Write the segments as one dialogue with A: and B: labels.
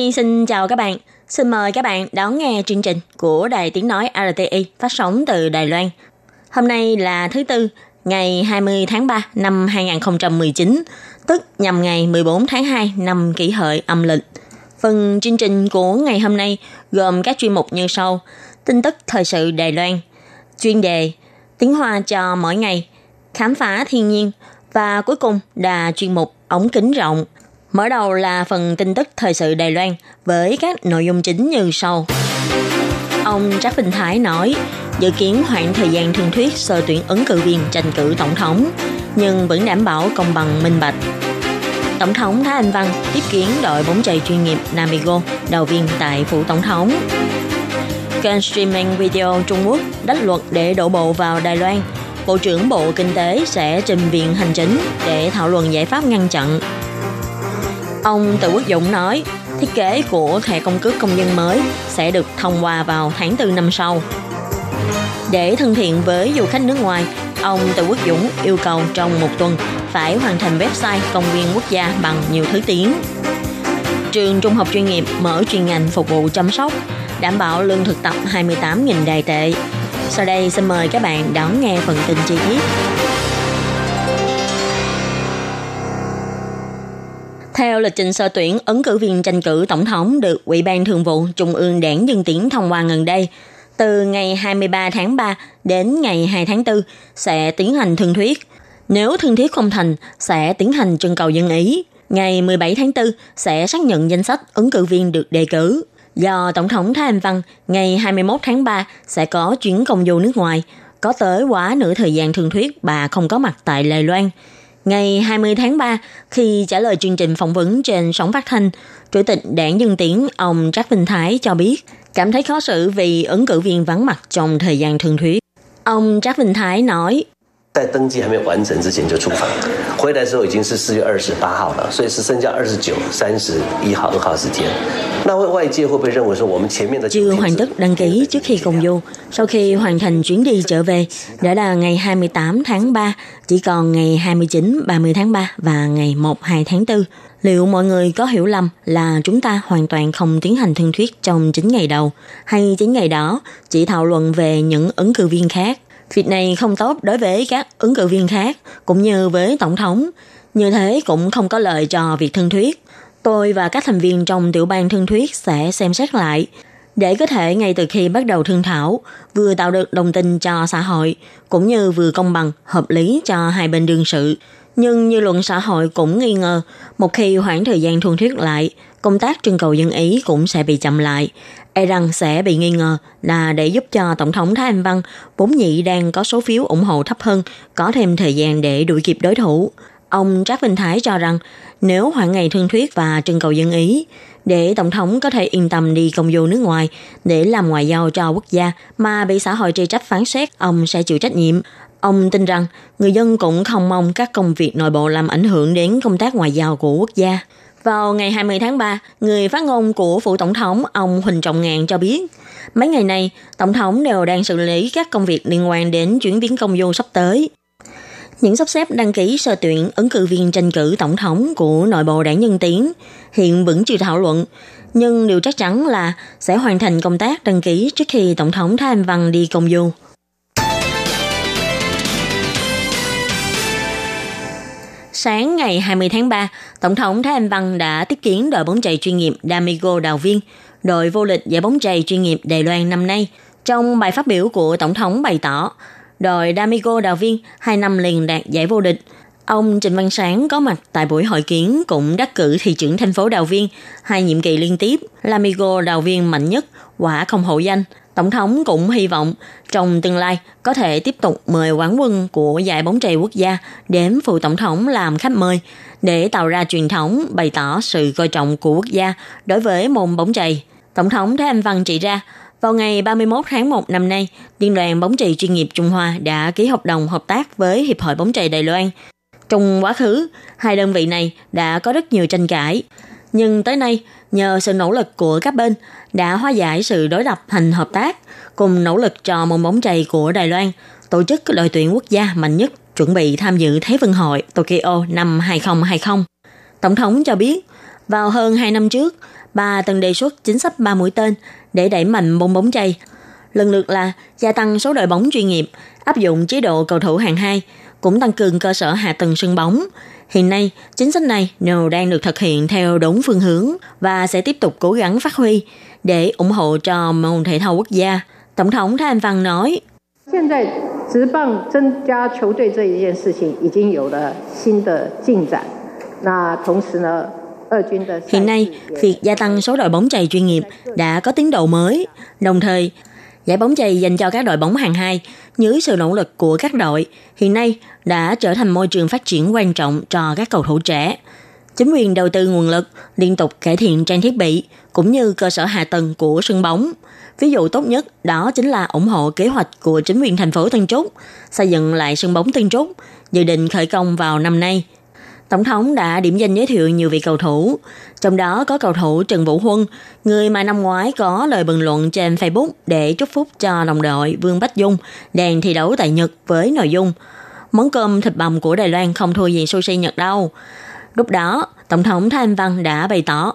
A: Nhi xin chào các bạn. Xin mời các bạn đón nghe chương trình của Đài Tiếng Nói RTI phát sóng từ Đài Loan. Hôm nay là thứ Tư, ngày 20 tháng 3 năm 2019, tức nhằm ngày 14 tháng 2 năm kỷ hợi âm lịch. Phần chương trình của ngày hôm nay gồm các chuyên mục như sau. Tin tức thời sự Đài Loan, chuyên đề, tiếng hoa cho mỗi ngày, khám phá thiên nhiên và cuối cùng là chuyên mục ống kính rộng. Mở đầu là phần tin tức thời sự Đài Loan với các nội dung chính như sau. Ông Trác Bình Thái nói, dự kiến hoãn thời gian thương thuyết sơ tuyển ứng cử viên tranh cử tổng thống, nhưng vẫn đảm bảo công bằng minh bạch. Tổng thống Thái Anh Văn tiếp kiến đội bóng chày chuyên nghiệp Namigo, đầu viên tại phủ tổng thống. Kênh streaming video Trung Quốc đách luật để đổ bộ vào Đài Loan. Bộ trưởng Bộ Kinh tế sẽ trình viện hành chính để thảo luận giải pháp ngăn chặn. Ông Từ Quốc Dũng nói, thiết kế của thẻ công cước công dân mới sẽ được thông qua vào tháng 4 năm sau. Để thân thiện với du khách nước ngoài, ông Từ Quốc Dũng yêu cầu trong một tuần phải hoàn thành website công viên quốc gia bằng nhiều thứ tiếng. Trường trung học chuyên nghiệp mở chuyên ngành phục vụ chăm sóc, đảm bảo lương thực tập 28.000 đài tệ. Sau đây xin mời các bạn đón nghe phần tin chi tiết. Theo lịch trình sơ tuyển, ứng cử viên tranh cử tổng thống được Ủy ban Thường vụ Trung ương Đảng Dân Tiến thông qua gần đây, từ ngày 23 tháng 3 đến ngày 2 tháng 4 sẽ tiến hành thương thuyết. Nếu thương thuyết không thành, sẽ tiến hành trưng cầu dân ý. Ngày 17 tháng 4 sẽ xác nhận danh sách ứng cử viên được đề cử. Do Tổng thống Thái Anh Văn ngày 21 tháng 3 sẽ có chuyến công du nước ngoài, có tới quá nửa thời gian thương thuyết bà không có mặt tại Đài Loan. Ngày 20 tháng 3, khi trả lời chương trình phỏng vấn trên sóng phát thanh, Chủ tịch đảng Dân Tiến ông Trác Vinh Thái cho biết cảm thấy khó xử vì ứng cử viên vắng mặt trong thời gian thương thuyết. Ông Trác Vinh Thái nói,
B: 在登记还没有完成之前就出访，回来的时候已经是四月二十八号了，所以是剩下二十九、三十一号、二号时间。那外外界会不会认为说我们前面的
A: chưa hoàn tất đăng ký trước khi công du. Sau khi hoàn thành chuyến đi trở về, đã là ngày 28 tháng 3, chỉ còn ngày 29, 30 tháng 3 và ngày 1, 2 tháng 4. Liệu mọi người có hiểu lầm là chúng ta hoàn toàn không tiến hành thương thuyết trong 9 ngày đầu, hay 9 ngày đó chỉ thảo luận về những ứng cử viên khác? Việc này không tốt đối với các ứng cử viên khác, cũng như với Tổng thống. Như thế cũng không có lợi cho việc thương thuyết. Tôi và các thành viên trong tiểu ban thương thuyết sẽ xem xét lại, để có thể ngay từ khi bắt đầu thương thảo, vừa tạo được đồng tin cho xã hội, cũng như vừa công bằng, hợp lý cho hai bên đương sự. Nhưng như luận xã hội cũng nghi ngờ, một khi hoãn thời gian thương thuyết lại, công tác trưng cầu dân ý cũng sẽ bị chậm lại. E rằng sẽ bị nghi ngờ là để giúp cho Tổng thống Thái Anh Văn, vốn nhị đang có số phiếu ủng hộ thấp hơn, có thêm thời gian để đuổi kịp đối thủ. Ông Trác Vinh Thái cho rằng nếu hoãn ngày thương thuyết và trưng cầu dân ý, để Tổng thống có thể yên tâm đi công du nước ngoài để làm ngoại giao cho quốc gia mà bị xã hội trì trách phán xét, ông sẽ chịu trách nhiệm. Ông tin rằng người dân cũng không mong các công việc nội bộ làm ảnh hưởng đến công tác ngoại giao của quốc gia. Vào ngày 20 tháng 3, người phát ngôn của phủ tổng thống ông Huỳnh Trọng Ngạn cho biết, mấy ngày này, tổng thống đều đang xử lý các công việc liên quan đến chuyến viếng công du sắp tới. Những sắp xếp đăng ký sơ tuyển ứng cử viên tranh cử tổng thống của nội bộ đảng Nhân Tiến hiện vẫn chưa thảo luận, nhưng điều chắc chắn là sẽ hoàn thành công tác đăng ký trước khi Tổng thống Thái Anh Văn đi công du. Sáng ngày 20 tháng 3, Tổng thống Thái Anh Văn đã tiếp kiến đội bóng chày chuyên nghiệp Damigo Đào Viên, đội vô địch giải bóng chày chuyên nghiệp Đài Loan năm nay. Trong bài phát biểu của Tổng thống bày tỏ, đội Damigo Đào Viên hai năm liền đạt giải vô địch. Ông Trịnh Văn Sáng có mặt tại buổi hội kiến cũng đắc cử thị trưởng thành phố Đào Viên hai nhiệm kỳ liên tiếp. Lamigo Đào Viên mạnh nhất, quả không hậu danh. Tổng thống cũng hy vọng trong tương lai có thể tiếp tục mời quán quân của giải bóng chày quốc gia đến phụ tổng thống làm khách mời để tạo ra truyền thống bày tỏ sự coi trọng của quốc gia đối với môn bóng chày. Tổng thống Thái Anh Văn chỉ ra, vào ngày 31 tháng 1 năm nay, Liên đoàn bóng chày chuyên nghiệp Trung Hoa đã ký hợp đồng hợp tác với Hiệp hội bóng chày Đài Loan. Trong quá khứ, hai đơn vị này đã có rất nhiều tranh cãi. Nhưng tới nay, nhờ sự nỗ lực của các bên đã hóa giải sự đối lập thành hợp tác, cùng nỗ lực cho môn bóng chày của Đài Loan, tổ chức đội tuyển quốc gia mạnh nhất chuẩn bị tham dự Thế vận hội Tokyo năm 2020. Tổng thống cho biết, vào hơn 2 năm trước, bà từng đề xuất chính sách ba mũi tên để đẩy mạnh môn bóng chày. Lần lượt là gia tăng số đội bóng chuyên nghiệp, áp dụng chế độ cầu thủ hạng 2, cũng tăng cường cơ sở hạ tầng sân bóng. Hiện nay, chính sách này đều đang được thực hiện theo đúng phương hướng và sẽ tiếp tục cố gắng phát huy để ủng hộ cho môn thể thao quốc gia. Tổng thống Thái Anh Văn nói,
C: 现在职棒增加球队这一件事情已经有了新的进展。那同时呢，
A: Hiện nay, việc gia tăng số đội bóng chày chuyên nghiệp đã có tiến độ mới. Đồng thời, giải bóng chày dành cho các đội bóng hàng hai dưới sự nỗ lực của các đội hiện nay đã trở thành môi trường phát triển quan trọng cho các cầu thủ trẻ. Chính quyền đầu tư nguồn lực, liên tục cải thiện trang thiết bị cũng như cơ sở hạ tầng của sân bóng. Ví dụ tốt nhất đó chính là ủng hộ kế hoạch của chính quyền thành phố Tân Trúc xây dựng lại sân bóng Tân Trúc, dự định khởi công vào năm nay. Tổng thống đã điểm danh giới thiệu nhiều vị cầu thủ, trong đó có cầu thủ Trần Vũ Huân, người mà năm ngoái có lời bình luận trên Facebook để chúc phúc cho đồng đội Vương Bách Dung đang thi đấu tại Nhật với nội dung Món cơm thịt bằm của Đài Loan không thua gì sushi Nhật đâu. Lúc đó, Tổng thống Thái Anh Văn đã bày tỏ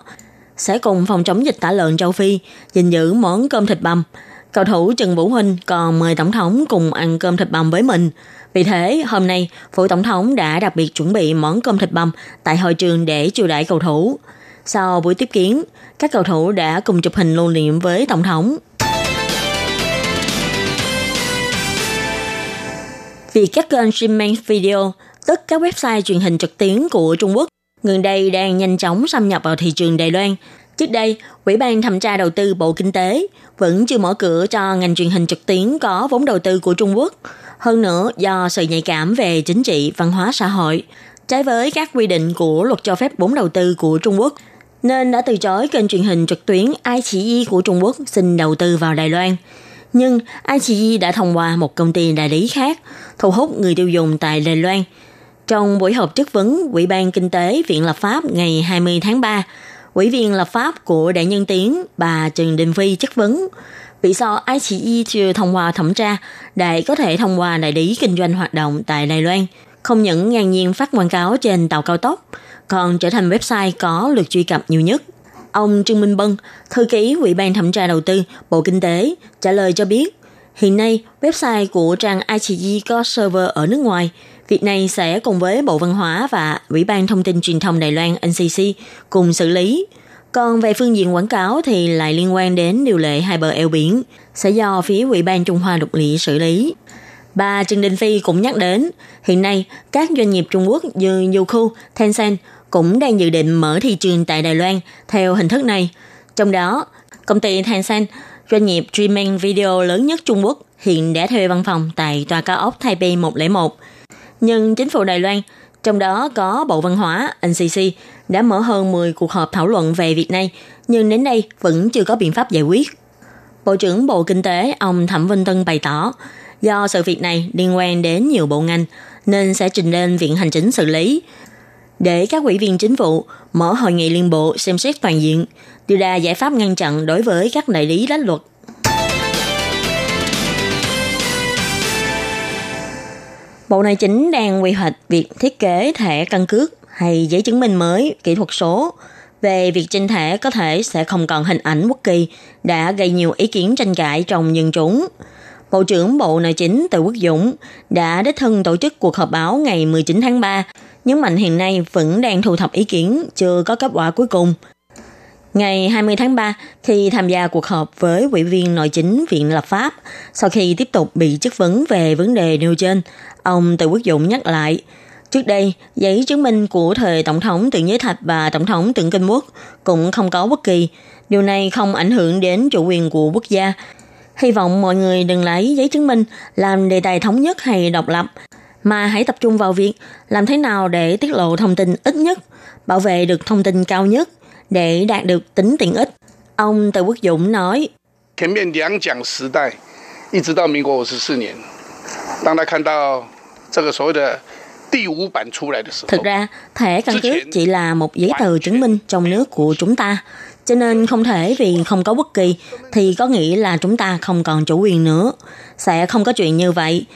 A: sẽ cùng phòng chống dịch tả lợn châu Phi gìn giữ món cơm thịt bằm. Cầu thủ Trần Vũ Huynh còn mời Tổng thống cùng ăn cơm thịt bằm với mình. Vì thế, hôm nay, Phủ Tổng thống đã đặc biệt chuẩn bị món cơm thịt bằm tại hội trường để chiêu đãi cầu thủ. Sau buổi tiếp kiến, các cầu thủ đã cùng chụp hình lưu niệm với Tổng thống. Vì các kênh streaming video, tức các website truyền hình trực tuyến của Trung Quốc, gần đây đang nhanh chóng xâm nhập vào thị trường Đài Loan. Trước đây, Ủy ban thẩm tra đầu tư Bộ Kinh tế vẫn chưa mở cửa cho ngành truyền hình trực tuyến có vốn đầu tư của Trung Quốc. Hơn nữa, do sự nhạy cảm về chính trị, văn hóa xã hội, trái với các quy định của luật cho phép vốn đầu tư của Trung Quốc, nên đã từ chối kênh truyền hình trực tuyến iQIYI của Trung Quốc xin đầu tư vào Đài Loan. Nhưng iQIYI đã thông qua một công ty đại lý khác, thu hút người tiêu dùng tại Đài Loan. Trong buổi họp chất vấn Ủy ban Kinh tế Viện Lập pháp ngày 20 tháng 3, Ủy viên lập pháp của Đại Nhân Tiến, bà Trần Đình Phi chất vấn vì sao ICE chưa thông qua thẩm tra để có thể thông qua đại lý kinh doanh hoạt động tại Đài Loan, không những ngang nhiên phát quảng cáo trên tàu cao tốc, còn trở thành website có lượt truy cập nhiều nhất. Ông Trương Minh Bân, thư ký Ủy ban thẩm tra đầu tư Bộ Kinh tế, trả lời cho biết, hiện nay website của trang ICE có server ở nước ngoài, Việc này sẽ cùng với Bộ Văn hóa và Ủy ban Thông tin Truyền thông Đài Loan NCC cùng xử lý. Còn về phương diện quảng cáo thì lại liên quan đến điều lệ hai bờ eo biển, sẽ do phía Ủy ban Trung Hoa độc lý xử lý. Bà Trần Đình Phi cũng nhắc đến, hiện nay các doanh nghiệp Trung Quốc như Youku, Tencent cũng đang dự định mở thị trường tại Đài Loan theo hình thức này. Trong đó, công ty Tencent, doanh nghiệp streaming video lớn nhất Trung Quốc, hiện đã thuê văn phòng tại tòa cao ốc Taipei 101 nhưng chính phủ Đài Loan, trong đó có Bộ Văn hóa, NCC, đã mở hơn 10 cuộc họp thảo luận về việc này, nhưng đến nay vẫn chưa có biện pháp giải quyết. Bộ trưởng Bộ Kinh tế ông Thẩm Vinh Tân bày tỏ, do sự việc này liên quan đến nhiều bộ ngành, nên sẽ trình lên Viện Hành chính xử lý, để các ủy viên chính phủ mở hội nghị liên bộ xem xét toàn diện, đưa ra giải pháp ngăn chặn đối với các đại lý lách luật Bộ Nội chính đang quy hoạch việc thiết kế thẻ căn cước hay giấy chứng minh mới kỹ thuật số về việc trên thẻ có thể sẽ không còn hình ảnh quốc kỳ đã gây nhiều ý kiến tranh cãi trong nhân chúng. Bộ trưởng Bộ Nội chính Từ Quốc Dũng đã đích thân tổ chức cuộc họp báo ngày 19 tháng 3, nhấn mạnh hiện nay vẫn đang thu thập ý kiến, chưa có kết quả cuối cùng. Ngày 20 tháng 3, khi tham gia cuộc họp với ủy viên nội chính Viện Lập pháp, sau khi tiếp tục bị chất vấn về vấn đề nêu trên, ông Từ Quốc Dũng nhắc lại, Trước đây, giấy chứng minh của thời Tổng thống Tượng Giới Thạch và Tổng thống Tượng Kinh Quốc cũng không có bất kỳ. Điều này không ảnh hưởng đến chủ quyền của quốc gia. Hy vọng mọi người đừng lấy giấy chứng minh làm đề tài thống nhất hay độc lập, mà hãy tập trung vào việc làm thế nào để tiết lộ thông tin ít nhất, bảo vệ được thông tin cao nhất để đạt được tính tiện ích. Ông Từ Quốc Dũng nói,
D: 前面两蒋时代，一直到民国五十四年，当他看到这个所谓的第五版出来的时候，
A: Thực ra, thẻ căn cước chỉ là một giấy tờ chứng minh trong nước của chúng ta. Cho nên không thể vì không có quốc kỳ thì có nghĩa là chúng ta không còn chủ quyền nữa. Sẽ không có chuyện như vậy.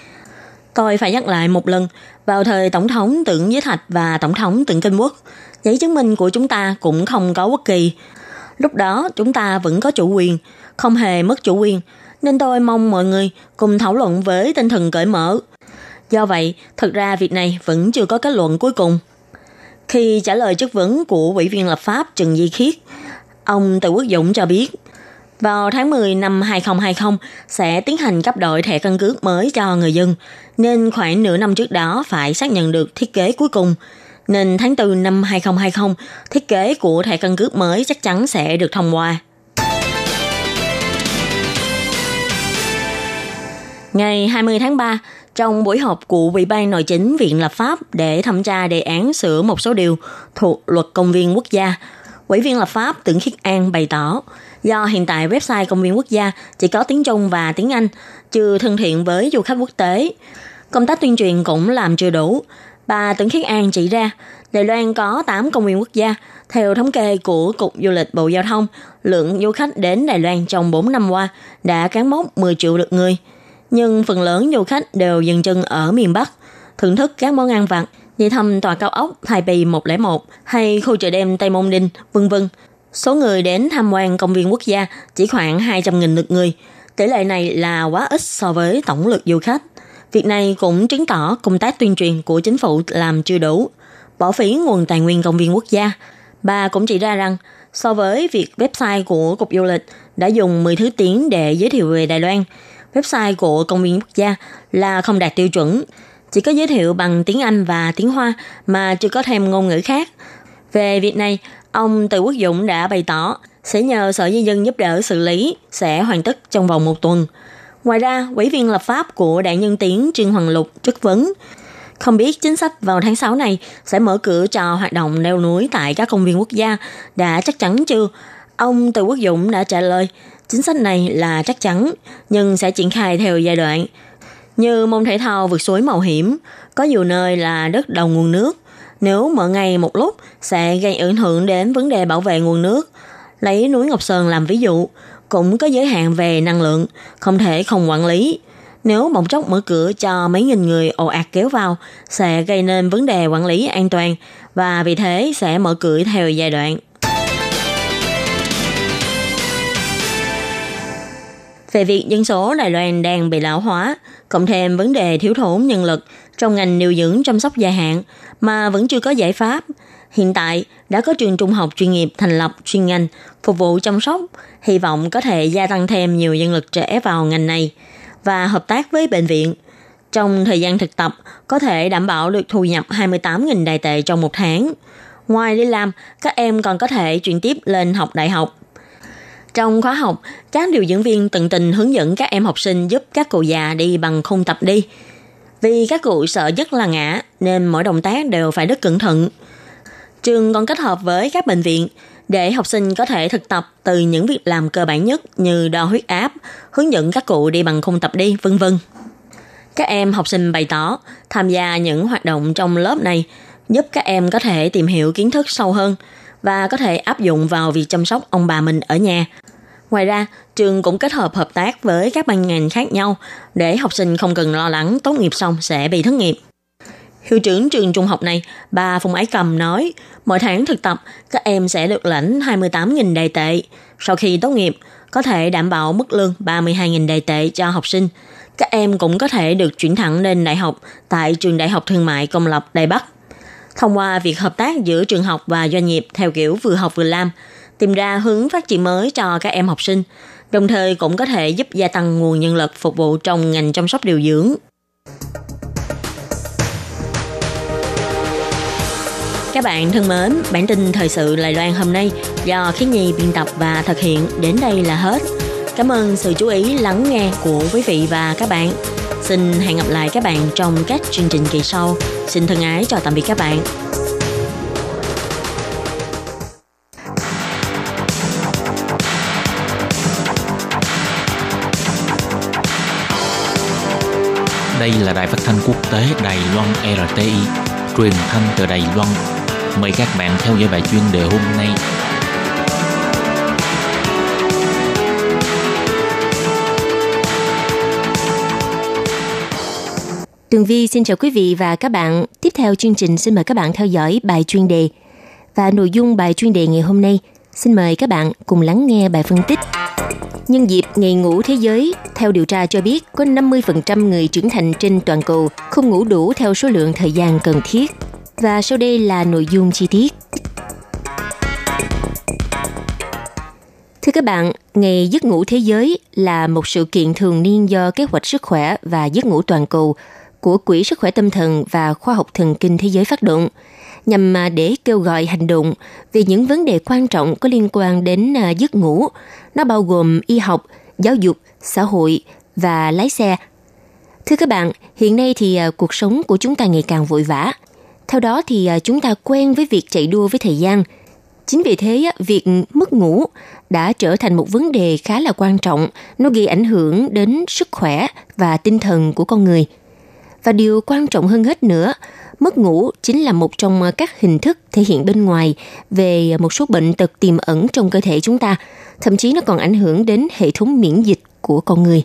A: Tôi phải nhắc lại một lần, vào thời Tổng thống Tưởng Giới Thạch và Tổng thống Tưởng Kinh Quốc, giấy chứng minh của chúng ta cũng không có quốc kỳ. Lúc đó chúng ta vẫn có chủ quyền, không hề mất chủ quyền, nên tôi mong mọi người cùng thảo luận với tinh thần cởi mở. Do vậy, thật ra việc này vẫn chưa có kết luận cuối cùng. Khi trả lời chất vấn của Ủy viên lập pháp Trần Di Khiết, ông Từ Quốc Dũng cho biết, vào tháng 10 năm 2020 sẽ tiến hành cấp đổi thẻ căn cước mới cho người dân, nên khoảng nửa năm trước đó phải xác nhận được thiết kế cuối cùng. Nên tháng 4 năm 2020, thiết kế của thẻ căn cước mới chắc chắn sẽ được thông qua. Ngày 20 tháng 3, trong buổi họp của Ủy ban Nội chính Viện Lập pháp để thẩm tra đề án sửa một số điều thuộc luật công viên quốc gia, Ủy viên lập pháp Tưởng Khiết An bày tỏ, do hiện tại website công viên quốc gia chỉ có tiếng Trung và tiếng Anh, chưa thân thiện với du khách quốc tế. Công tác tuyên truyền cũng làm chưa đủ. Bà Tưởng Khiết An chỉ ra, Đài Loan có 8 công viên quốc gia. Theo thống kê của Cục Du lịch Bộ Giao thông, lượng du khách đến Đài Loan trong 4 năm qua đã cán mốc 10 triệu lượt người. Nhưng phần lớn du khách đều dừng chân ở miền Bắc, thưởng thức các món ăn vặt, đi thăm tòa cao ốc Taipei 101 hay khu chợ đêm Tây Môn Đinh, vân vân. Số người đến tham quan công viên quốc gia chỉ khoảng 200.000 lượt người. Tỷ lệ này là quá ít so với tổng lượt du khách. Việc này cũng chứng tỏ công tác tuyên truyền của chính phủ làm chưa đủ, bỏ phí nguồn tài nguyên công viên quốc gia. Bà cũng chỉ ra rằng, so với việc website của Cục Du lịch đã dùng 10 thứ tiếng để giới thiệu về Đài Loan, website của công viên quốc gia là không đạt tiêu chuẩn, chỉ có giới thiệu bằng tiếng Anh và tiếng Hoa mà chưa có thêm ngôn ngữ khác. Về việc này, ông Từ Quốc Dũng đã bày tỏ sẽ nhờ Sở Nhân dân giúp đỡ xử lý, sẽ hoàn tất trong vòng một tuần. Ngoài ra, ủy viên lập pháp của Đảng Nhân Tiến Trương Hoàng Lục chất vấn không biết chính sách vào tháng 6 này sẽ mở cửa cho hoạt động leo núi tại các công viên quốc gia đã chắc chắn chưa? Ông Từ Quốc Dũng đã trả lời, chính sách này là chắc chắn, nhưng sẽ triển khai theo giai đoạn. Như môn thể thao vượt suối mạo hiểm, có nhiều nơi là đất đầu nguồn nước. Nếu mở ngay một lúc sẽ gây ảnh hưởng đến vấn đề bảo vệ nguồn nước. Lấy núi Ngọc Sơn làm ví dụ, cũng có giới hạn về năng lượng, không thể không quản lý. Nếu bỗng chốc mở cửa cho mấy nghìn người ồ ạt kéo vào, sẽ gây nên vấn đề quản lý an toàn và vì thế sẽ mở cửa theo giai đoạn. Về việc dân số Đài Loan đang bị lão hóa, cộng thêm vấn đề thiếu thốn nhân lực trong ngành điều dưỡng chăm sóc dài hạn mà vẫn chưa có giải pháp. Hiện tại đã có trường trung học chuyên nghiệp thành lập chuyên ngành phục vụ chăm sóc, hy vọng có thể gia tăng thêm nhiều nhân lực trẻ vào ngành này và hợp tác với bệnh viện. Trong thời gian thực tập, có thể đảm bảo được thu nhập 28.000 đài tệ trong một tháng. Ngoài đi làm, các em còn có thể chuyển tiếp lên học đại học. Trong khóa học, các điều dưỡng viên tận tình hướng dẫn các em học sinh giúp các cụ già đi bằng khung tập đi. Vì các cụ sợ nhất là ngã, nên mỗi động tác đều phải rất cẩn thận. Trường còn kết hợp với các bệnh viện để học sinh có thể thực tập từ những việc làm cơ bản nhất như đo huyết áp, hướng dẫn các cụ đi bằng khung tập đi, vân vân. Các em học sinh bày tỏ tham gia những hoạt động trong lớp này giúp các em có thể tìm hiểu kiến thức sâu hơn và có thể áp dụng vào việc chăm sóc ông bà mình ở nhà. Ngoài ra, trường cũng kết hợp hợp tác với các ban ngành khác nhau để học sinh không cần lo lắng tốt nghiệp xong sẽ bị thất nghiệp. Hiệu trưởng trường trung học này, bà Phùng Ái Cầm nói, mỗi tháng thực tập, các em sẽ được lãnh 28.000 đài tệ. Sau khi tốt nghiệp, có thể đảm bảo mức lương 32.000 đài tệ cho học sinh. Các em cũng có thể được chuyển thẳng lên đại học tại trường Đại học Thương mại Công lập Đài Bắc. Thông qua việc hợp tác giữa trường học và doanh nghiệp theo kiểu vừa học vừa làm, tìm ra hướng phát triển mới cho các em học sinh, đồng thời cũng có thể giúp gia tăng nguồn nhân lực phục vụ trong ngành chăm sóc điều dưỡng. Các bạn thân mến, bản tin thời sự Lài Loan hôm nay do Khiến Nhi biên tập và thực hiện đến đây là hết.
E: Cảm ơn sự chú ý lắng nghe của quý vị và các bạn. Xin hẹn gặp lại các bạn trong các chương trình kỳ sau. Xin thân ái chào tạm biệt các bạn.
F: Đây là đài phát thanh quốc tế Đài Loan RTI, truyền thanh từ Đài Loan. Mời các bạn theo dõi bài chuyên đề hôm nay.
E: Tường Vi xin chào quý vị và các bạn. Tiếp theo chương trình xin mời các bạn theo dõi bài chuyên đề. Và nội dung bài chuyên đề ngày hôm nay, xin mời các bạn cùng lắng nghe bài phân tích. Nhân dịp Ngày ngủ thế giới, theo điều tra cho biết có 50% người trưởng thành trên toàn cầu không ngủ đủ theo số lượng thời gian cần thiết. Và sau đây là nội dung chi tiết. Thưa các bạn, Ngày giấc ngủ thế giới là một sự kiện thường niên do kế hoạch sức khỏe và giấc ngủ toàn cầu của Quỹ Sức khỏe Tâm thần và Khoa học Thần kinh Thế giới phát động nhằm để kêu gọi hành động về những vấn đề quan trọng có liên quan đến à, giấc ngủ. Nó bao gồm y học, giáo dục, xã hội và lái xe. Thưa các bạn, hiện nay thì à, cuộc sống của chúng ta ngày càng vội vã. Theo đó thì à, chúng ta quen với việc chạy đua với thời gian. Chính vì thế, việc mất ngủ đã trở thành một vấn đề khá là quan trọng. Nó gây ảnh hưởng đến sức khỏe và tinh thần của con người – và điều quan trọng hơn hết nữa, mất ngủ chính là một trong à, các hình thức thể hiện bên ngoài về một số bệnh tật tiềm ẩn trong cơ thể chúng ta, thậm chí nó còn ảnh hưởng đến hệ thống miễn dịch của con người.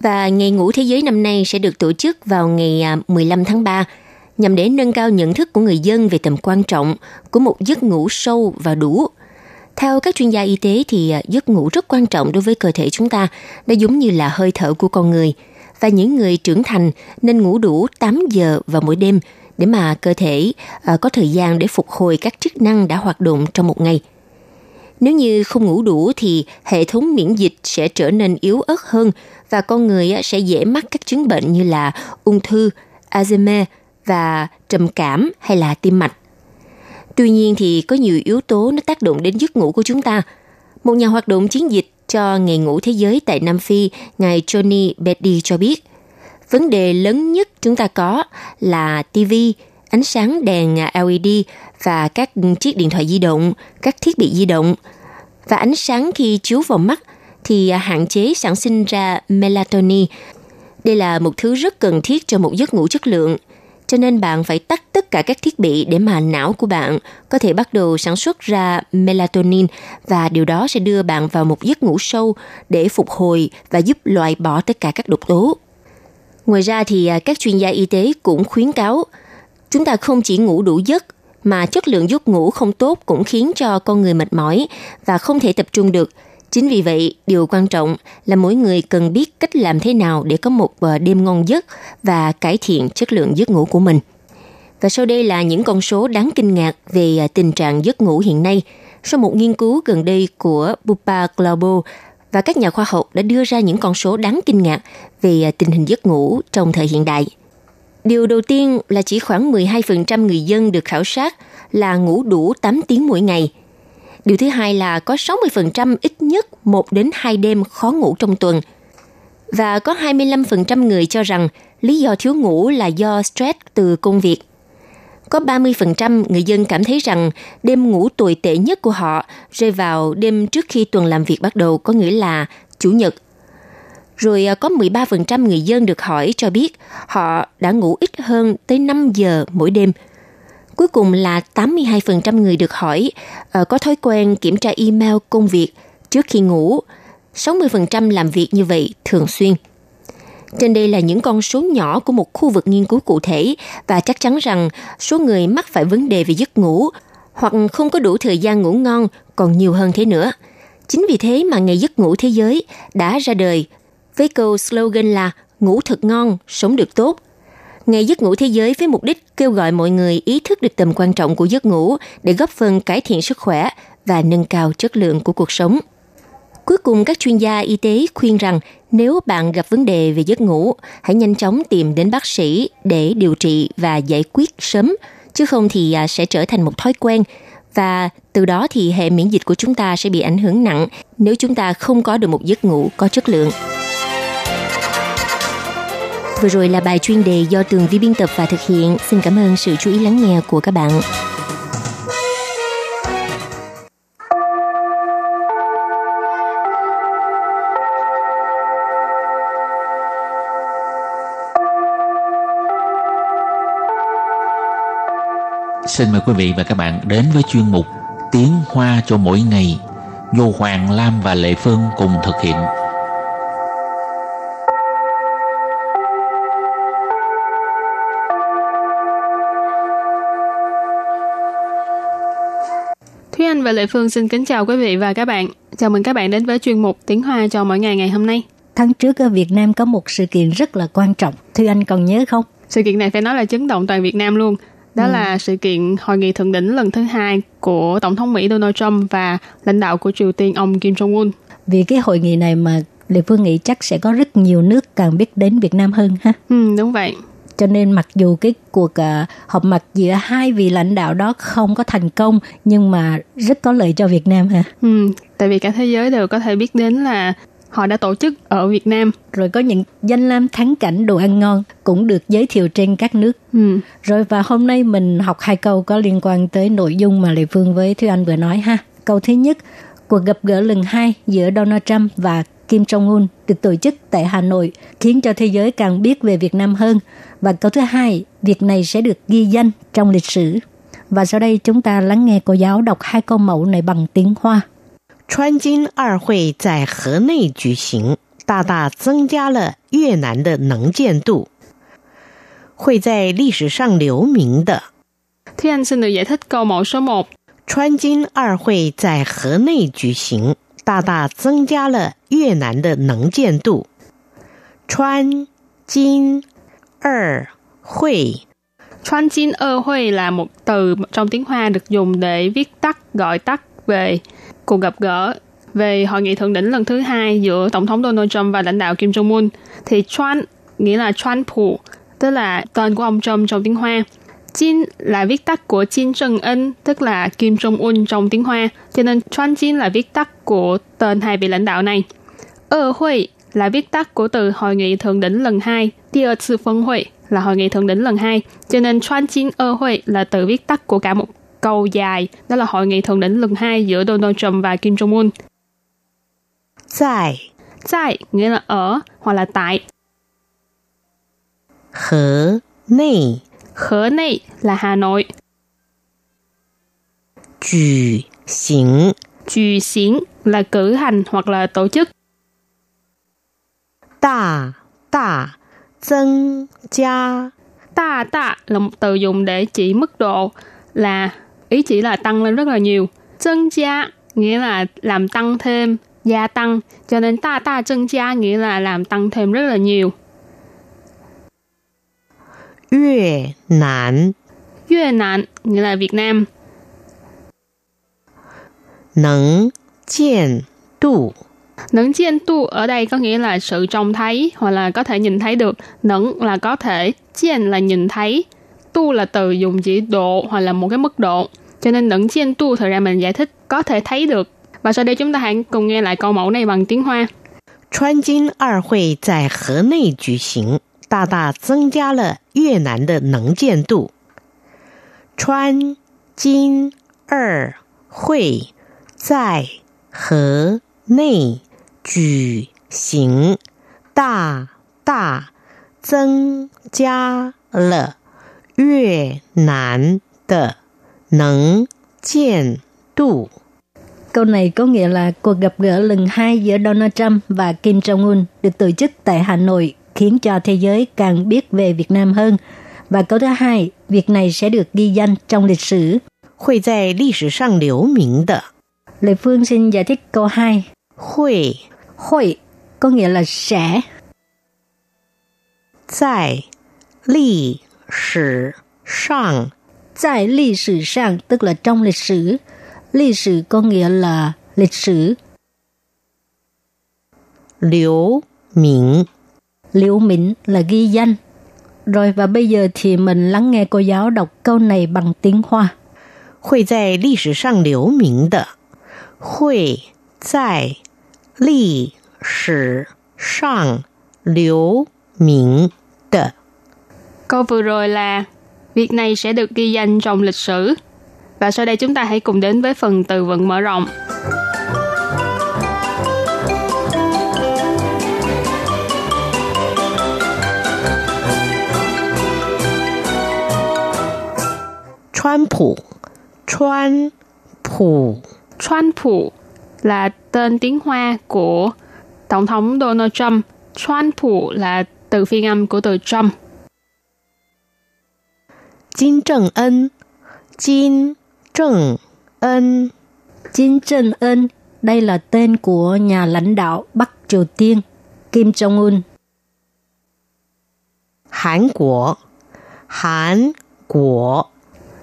E: Và ngày ngủ thế giới năm nay sẽ được tổ chức vào ngày à, 15 tháng 3 nhằm để nâng cao nhận thức của người dân về tầm quan trọng của một giấc ngủ sâu và đủ. Theo các chuyên gia y tế thì à, giấc ngủ rất quan trọng đối với cơ thể chúng ta, nó giống như là hơi thở của con người – và những người trưởng thành nên ngủ đủ 8 giờ vào mỗi đêm để mà cơ thể à, có thời gian để phục hồi các chức năng đã hoạt động trong một ngày. Nếu như không ngủ đủ thì hệ thống miễn dịch sẽ trở nên yếu ớt hơn và con người à, sẽ dễ mắc các chứng bệnh như là ung thư, Alzheimer và trầm cảm hay là tim mạch. Tuy nhiên thì có nhiều yếu tố nó tác động đến giấc ngủ của chúng ta. Một nhà hoạt động chiến dịch cho Ngày ngủ thế giới tại Nam Phi, ngài Johnny Betty cho biết, vấn đề lớn nhất chúng ta có là TV, ánh sáng đèn LED và các chiếc điện thoại di động, các thiết bị di động. Và ánh sáng khi chiếu vào mắt thì hạn chế sản sinh ra melatonin. Đây là một thứ rất cần thiết cho một giấc ngủ chất lượng – cho nên bạn phải tắt tất cả các thiết bị để mà não của bạn có thể bắt đầu sản xuất ra melatonin và điều đó sẽ đưa bạn vào một giấc ngủ sâu để phục hồi và giúp loại bỏ tất cả các độc tố. Ngoài ra thì à, các chuyên gia y tế cũng khuyến cáo chúng ta không chỉ ngủ đủ giấc, mà chất lượng giấc ngủ không tốt cũng khiến cho con người mệt mỏi và không thể tập trung được. Chính vì vậy, điều quan trọng là mỗi người cần biết cách làm thế nào để có một ờ, đêm ngon giấc và cải thiện chất lượng giấc ngủ của mình. Và sau đây là những con số đáng kinh ngạc về ờ, tình trạng giấc ngủ hiện nay. Sau một nghiên cứu gần đây của Bupa Global và các nhà khoa học đã đưa ra những con số đáng kinh ngạc về ờ, tình hình giấc ngủ trong thời hiện đại. Điều đầu tiên là chỉ khoảng 12% người dân được khảo sát là ngủ đủ 8 tiếng mỗi ngày – Điều thứ hai là có 60% ít nhất 1 đến 2 đêm khó ngủ trong tuần. Và có 25% người cho rằng lý do thiếu ngủ là do stress từ công việc. Có 30% người dân cảm thấy rằng đêm ngủ tồi tệ nhất của họ rơi vào đêm trước khi tuần làm việc bắt đầu, có nghĩa là chủ nhật. Rồi à, có 13% người dân được hỏi cho biết họ đã ngủ ít hơn tới 5 giờ mỗi đêm – Cuối cùng là 82% người được hỏi uh, có thói quen kiểm tra email công việc trước khi ngủ. 60% làm việc như vậy thường xuyên. Trên đây là những con số nhỏ của một khu vực nghiên cứu cụ thể và chắc chắn rằng số người mắc phải vấn đề về giấc ngủ hoặc không có đủ thời gian ngủ ngon còn nhiều hơn thế nữa. Chính vì thế mà Ngày Giấc Ngủ Thế Giới đã ra đời với câu slogan là ngủ thật ngon, sống được tốt – Ngày giấc ngủ thế giới với mục đích kêu gọi mọi người ý thức được tầm quan trọng của giấc ngủ để góp phần cải thiện sức khỏe và nâng cao chất lượng của cuộc sống. Cuối cùng, các chuyên gia y tế khuyên rằng nếu bạn gặp vấn đề về giấc ngủ, hãy nhanh chóng tìm đến bác sĩ để điều trị và giải quyết sớm, chứ không thì à, sẽ trở thành một thói quen
G: và từ đó thì hệ miễn dịch của chúng ta sẽ bị ảnh hưởng nặng nếu chúng ta không có được một giấc ngủ có chất lượng. Vừa rồi là bài chuyên đề do Tường Vi biên tập và thực hiện. Xin cảm ơn sự chú ý lắng nghe của các bạn.
F: Xin mời quý vị và các bạn đến với chuyên mục Tiếng Hoa cho mỗi ngày, do Hoàng Lam và Lệ Phương cùng thực hiện.
H: Và Lệ Phương xin kính chào quý vị và các bạn. Chào mừng các bạn đến với chuyên mục Tiếng Hoa cho mỗi ngày ngày hôm nay.
G: Tháng trước ở Việt Nam có một sự kiện rất là quan trọng. Thúy Anh còn nhớ không?
H: Sự kiện này phải nói là chấn động toàn Việt Nam luôn. Đó ừ. là sự kiện hội nghị thượng đỉnh lần thứ hai của Tổng thống Mỹ Donald Trump và lãnh đạo của Triều Tiên ông Kim Jong-un.
G: Vì cái hội nghị này mà Lê Phương nghĩ chắc sẽ có rất nhiều nước càng biết đến Việt Nam hơn ha.
H: Ừ, đúng vậy.
G: Cho nên mặc dù cái cuộc uh, họp mặt giữa hai vị lãnh đạo đó không có thành công nhưng mà rất có lợi cho Việt Nam ha.
H: Ừ, tại vì cả thế giới đều có thể biết đến là họ đã tổ chức ở Việt Nam.
G: Rồi có những danh lam thắng cảnh đồ ăn ngon cũng được giới thiệu trên các nước.
H: Ừ.
G: Rồi và hôm nay mình học hai câu có liên quan tới nội dung mà Lê Phương với Thúy Anh vừa nói ha. Câu thứ nhất, cuộc gặp gỡ lần hai giữa Donald Trump và Kim Jong-un được tổ chức tại Hà Nội khiến cho thế giới càng biết về Việt Nam hơn. Và câu thứ hai, việc này sẽ được ghi danh trong lịch sử. Và sau đây chúng ta lắng nghe cô giáo đọc hai câu mẫu này bằng tiếng Hoa.
I: Chuan Jin Er Hui tại Hà Nội cử hành, đa đa tăng gia le Việt Nam de năng 见度. Hui tại lịch sử sang liu ming de.
H: Thế anh xin được giải thích câu mẫu số 1.
I: Chuan Jin Er Hui tại Hà Nội cử hành, đa đa tăng gia le 越南的能见度。川金二会
H: Chuan Jin Ơ Huê là một từ trong tiếng Hoa được dùng để viết tắt, gọi tắt về cuộc gặp gỡ về hội nghị thượng đỉnh lần thứ hai giữa Tổng thống Donald Trump và lãnh đạo Kim Jong-un. Thì Chuan nghĩa là Chuan Pu, tức là tên của ông Trump trong tiếng Hoa. Jin là viết tắt của Jin Trần Ân, tức là Kim Jong-un trong tiếng Hoa. Cho nên Chuan Jin là viết tắt của tên hai vị lãnh đạo này. Ờ, Ơ hội là viết tắt của từ Hội nghị Thượng đỉnh lần 2, Tia Sư Phân Hội là Hội nghị Thượng đỉnh lần 2, cho nên Choan Chín Ơ Hội là từ viết tắt của cả một câu dài, đó là Hội nghị Thượng đỉnh lần 2 giữa Donald Trump và Kim Jong-un.
I: Tại
H: Tại nghĩa là ở hoặc là tại.
I: Hở Nây
H: Hở Nây là Hà Nội.
I: Cử Xính
H: Cử Xính là cử hành hoặc là tổ chức
I: 大大增加
H: Ta ta là một từ dùng để chỉ mức độ là ý chỉ là tăng lên rất là nhiều.增gia nghĩa là làm tăng thêm, gia tăng. Cho nên ta ta增gia nghĩa là làm tăng thêm rất là nhiều.
I: 越南
H: Việt Nam nghĩa là Việt Nam.
I: 能见度
H: Nẫn chiên tu ở đây có nghĩa là sự trông thấy hoặc là có thể nhìn thấy được. Nẫn là có thể, chiên là nhìn thấy, tu là từ dùng chỉ độ hoặc là một cái mức độ. Cho nên nẫn chiên tu thực ra mình giải thích có thể thấy được. Và sau đây chúng ta hãy cùng nghe lại câu mẫu này bằng tiếng Hoa.
I: Chuan Jin Er Hui tại Hà Nội cử hành, đa đa tăng gia le Việt Nam de nẫn chiên tu. Chuan Jin Er Hui tại Hà 内举行，大大增加了越南的能见度。
G: Câu này có nghĩa là cuộc gặp gỡ lần hai giữa Donald Trump và Kim Jong-un được tổ chức tại Hà Nội khiến cho thế giới càng biết về Việt Nam hơn. Và câu thứ hai, việc này sẽ được ghi danh trong lịch sử.
I: 会在历史上留名的。
G: Lê Phương xin giải thích câu 2.
I: 会
G: Hội có nghĩa là sẽ.
I: 在历史上
G: Tại lịch sử sang tức là trong lịch sử. Lịch sử có nghĩa là lịch sử.
I: 留名
G: Liễu Mĩnh là ghi danh. Rồi và bây giờ thì mình lắng nghe cô giáo đọc câu này bằng tiếng Hoa.
I: 会在历史上留名的，会在 历史上留名的。
H: Câu vừa rồi là việc này sẽ được ghi danh trong lịch sử. Và sau đây chúng ta hãy cùng đến với phần từ vựng mở rộng.
I: 川普，川普，
H: Trump Phủ là tên tiếng Hoa của Tổng thống Donald Trump, Trump là từ phiên âm của từ Trump.
I: Kim Jong Un, Kim Jong, Un,
G: Kim Jong Un, đây là tên của nhà lãnh đạo Bắc Triều Tiên Kim Jong-un.
I: Hàn Quốc Hàn Quốc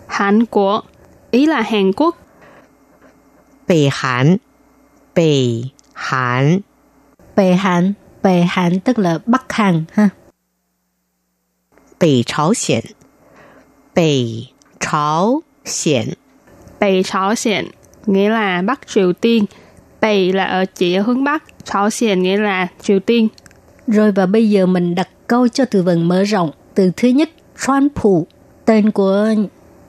H: Hàn Quốc ý là Hàn Quốc.
I: Bắc Hàn 北韩，
G: Bề Hàn, Bề Hàn tức là Bắc Hàn ha.
I: 北朝鲜，北朝鲜，
H: Bày朝鲜nghĩa là Bắc Triều Tiên. Bày là ở chỉ ở hướng Bắc,朝鲜nghĩa là Triều Tiên.
G: Rồi và bây giờ mình đặt câu cho từ vựng mở rộng. Từ thứ nhất, Trump, tên của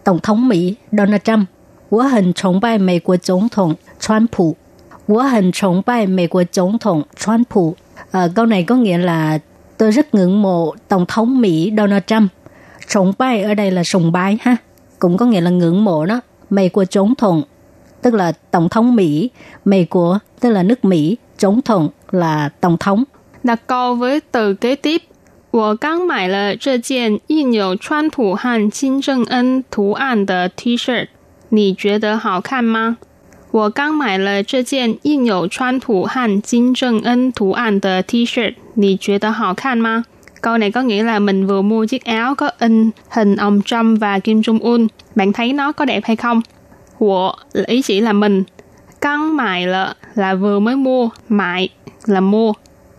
G: Tổng thống Mỹ Donald Trump. 我很崇拜美国总统川普。 我很崇拜美国总统川普. À, câu này có nghĩa là tôi rất ngưỡng mộ Tổng thống Mỹ Donald Trump.崇拜ở đây là sùng bái ha. Cũng có nghĩa là ngưỡng mộ đó. Mỹ của tổng thống tức là Tổng thống Mỹ. Mỹ của tức là nước Mỹ. Tổng thống là Tổng thống.
H: Đặt câu với từ kế tiếp. 我刚买了这件印有川普和金正恩图案的 T 恤，你觉得好看吗？ 我刚买了这件印有川普和金正恩图案的 T 恤，你觉得好看吗？Câu này có nghĩa là mình vừa mua chiếc áo có in hình ông Trump và Kim Jong Un. Bạn thấy nó có đẹp hay không? 我 là ý chỉ là mình. Căng mại là là vừa mới mua, mại là mua.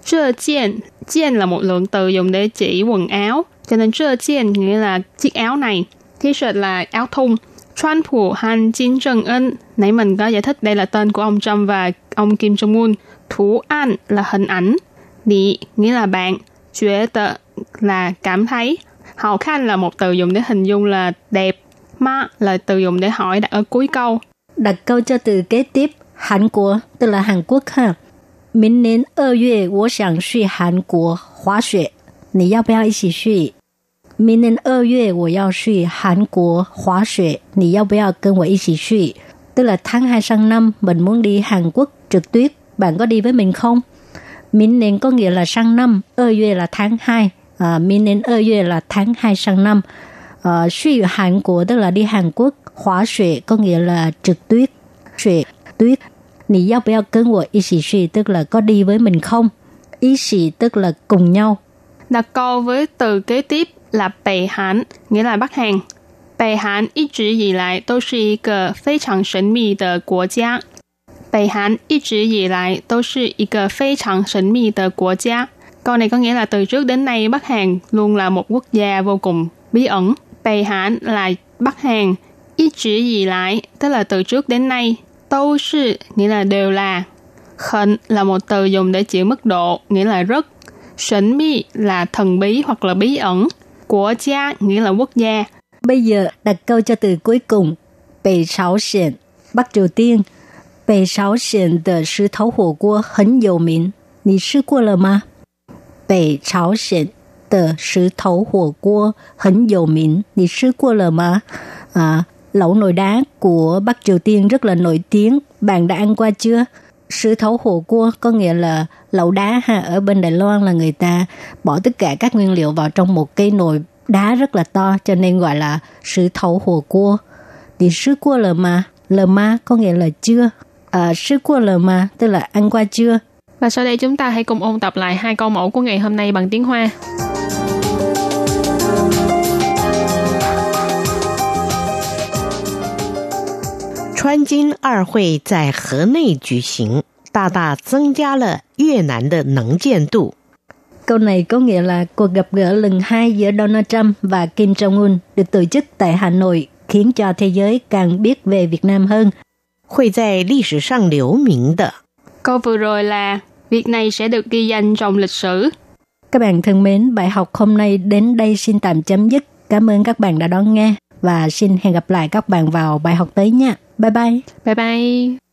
H: Trơ chiên, chiên là một lượng từ dùng để chỉ quần áo. Cho nên trơ chiên nghĩa là chiếc áo này. T-shirt là áo thun. Trump Han Jin Jong Un. Nãy mình có giải thích đây là tên của ông Trump và ông Kim Jong Un. Thủ an là hình ảnh. Nị nghĩa là bạn. Chuyện tờ là cảm thấy. Hào khăn là một từ dùng để hình dung là đẹp. Ma là từ dùng để hỏi đặt ở cuối câu.
G: Đặt câu cho từ kế tiếp Hàn Quốc tức là Hàn Quốc ha. 明年二月我想去韩国滑雪，你要不要一起去？ 明年二月我要去韩国滑雪，你要不要跟我一起去？Tức là tháng 2 sang năm mình muốn đi Hàn Quốc trượt tuyết, bạn có đi với mình không? Minh年 có nghĩa là sang năm, ơ yue là tháng 2, à, minh年二月 là tháng 2 sang năm. À, suy Hàn Quốc tức là đi Hàn Quốc, hóa xuệ có nghĩa là trượt tuyết, xuệ, tuyết. Nì giao bèo cân của ý xì suy tức là có đi với mình không? Ý xì tức là cùng nhau.
H: Đặt câu với từ kế tiếp là Bắc Hàn, nghĩa là Bắc Hàn. Bắc Hàn 一直以来都是一个非常神秘的国家。北韩一直以来都是一个非常神秘的国家。Câu này có nghĩa là từ trước đến nay Bắc Hàn luôn là một quốc gia vô cùng bí ẩn. Bắc Hàn là Bắc Hàn. 一直以来 tức là từ trước đến nay. 都是 nghĩa là đều là. Khẩn là một từ dùng để chỉ mức độ, nghĩa là rất.神秘 là thần bí hoặc là bí ẩn. Quốc gia nghĩa là quốc gia.
G: Bây giờ đặt câu cho từ cuối cùng. Bắc Triều Tiên, Bắc Triều Tiên. Bắc Triều Tiên de shi tou huo guo hen you min. Ni shi guo le ma? Bắc Triều Tiên de shi tou huo guo hen you min. Ni shi guo le ma? À, lẩu nồi đá của Bắc Triều Tiên rất là nổi tiếng. Bạn đã ăn qua chưa? Sứ thấu hồ cua có nghĩa là lẩu đá ha ở bên Đài Loan là người ta bỏ tất cả các nguyên liệu vào trong một cái nồi đá rất là to cho nên gọi là sứ thấu hồ cua. Thì sứ cua lờ ma, lờ ma có nghĩa là chưa. À, sứ cua lờ ma tức là ăn qua chưa.
H: Và sau đây chúng ta hãy cùng ôn tập lại hai câu mẫu của ngày hôm nay bằng tiếng Hoa.
I: 川金二会在河内举行，大大增加了越南的能见度。
G: Câu này có nghĩa là cuộc gặp gỡ lần hai giữa Donald Trump và Kim Jong-un được tổ chức tại Hà Nội khiến cho thế giới càng biết về Việt Nam hơn.
I: 会在历史上留名的。
H: Câu vừa rồi là việc này sẽ được ghi danh trong lịch sử.
G: Các bạn thân mến, bài học hôm nay đến đây xin tạm chấm dứt. Cảm ơn các bạn đã đón nghe và xin hẹn gặp lại các bạn vào bài học tới nha. Bye bye.
H: Bye bye.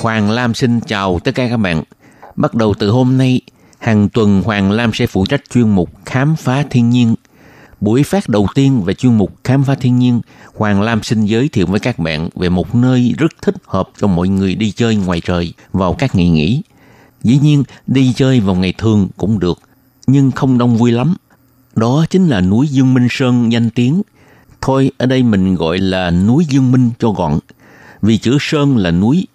F: Hoàng Lam xin chào tất cả các bạn. Bắt đầu từ hôm nay, hàng tuần Hoàng Lam sẽ phụ trách chuyên mục Khám phá thiên nhiên. Buổi phát đầu tiên về chuyên mục Khám phá thiên nhiên, Hoàng Lam xin giới thiệu với các bạn về một nơi rất thích hợp cho mọi người đi chơi ngoài trời vào các ngày nghỉ. Dĩ nhiên, đi chơi vào ngày thường cũng được, nhưng không đông vui lắm. Đó chính là núi Dương Minh Sơn danh tiếng. Thôi, ở đây mình gọi là núi Dương Minh cho gọn. Vì chữ Sơn là núi,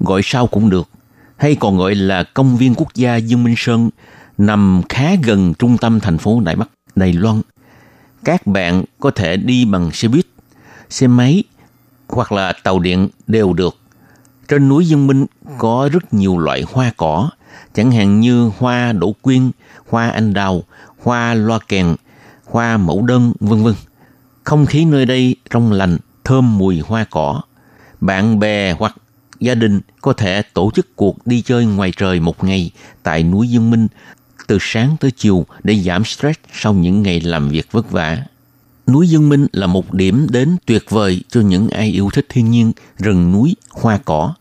F: gọi sao cũng được, hay còn gọi là công viên quốc gia Dương Minh Sơn, nằm khá gần trung tâm thành phố Đài Bắc, Đài Loan. Các bạn có thể đi bằng xe buýt, xe máy hoặc là tàu điện đều được. Trên núi Dương Minh có rất nhiều loại hoa cỏ, chẳng hạn như hoa đỗ quyên, hoa anh đào, hoa loa kèn, hoa mẫu đơn, vân vân. Không khí nơi đây trong lành, thơm mùi hoa cỏ. Bạn bè hoặc gia đình có thể tổ chức cuộc đi chơi ngoài trời một ngày tại núi Dương Minh từ sáng tới chiều để giảm stress sau những ngày làm việc vất vả. Núi Dương Minh là một điểm đến tuyệt vời cho những ai yêu thích thiên nhiên, rừng núi, hoa cỏ.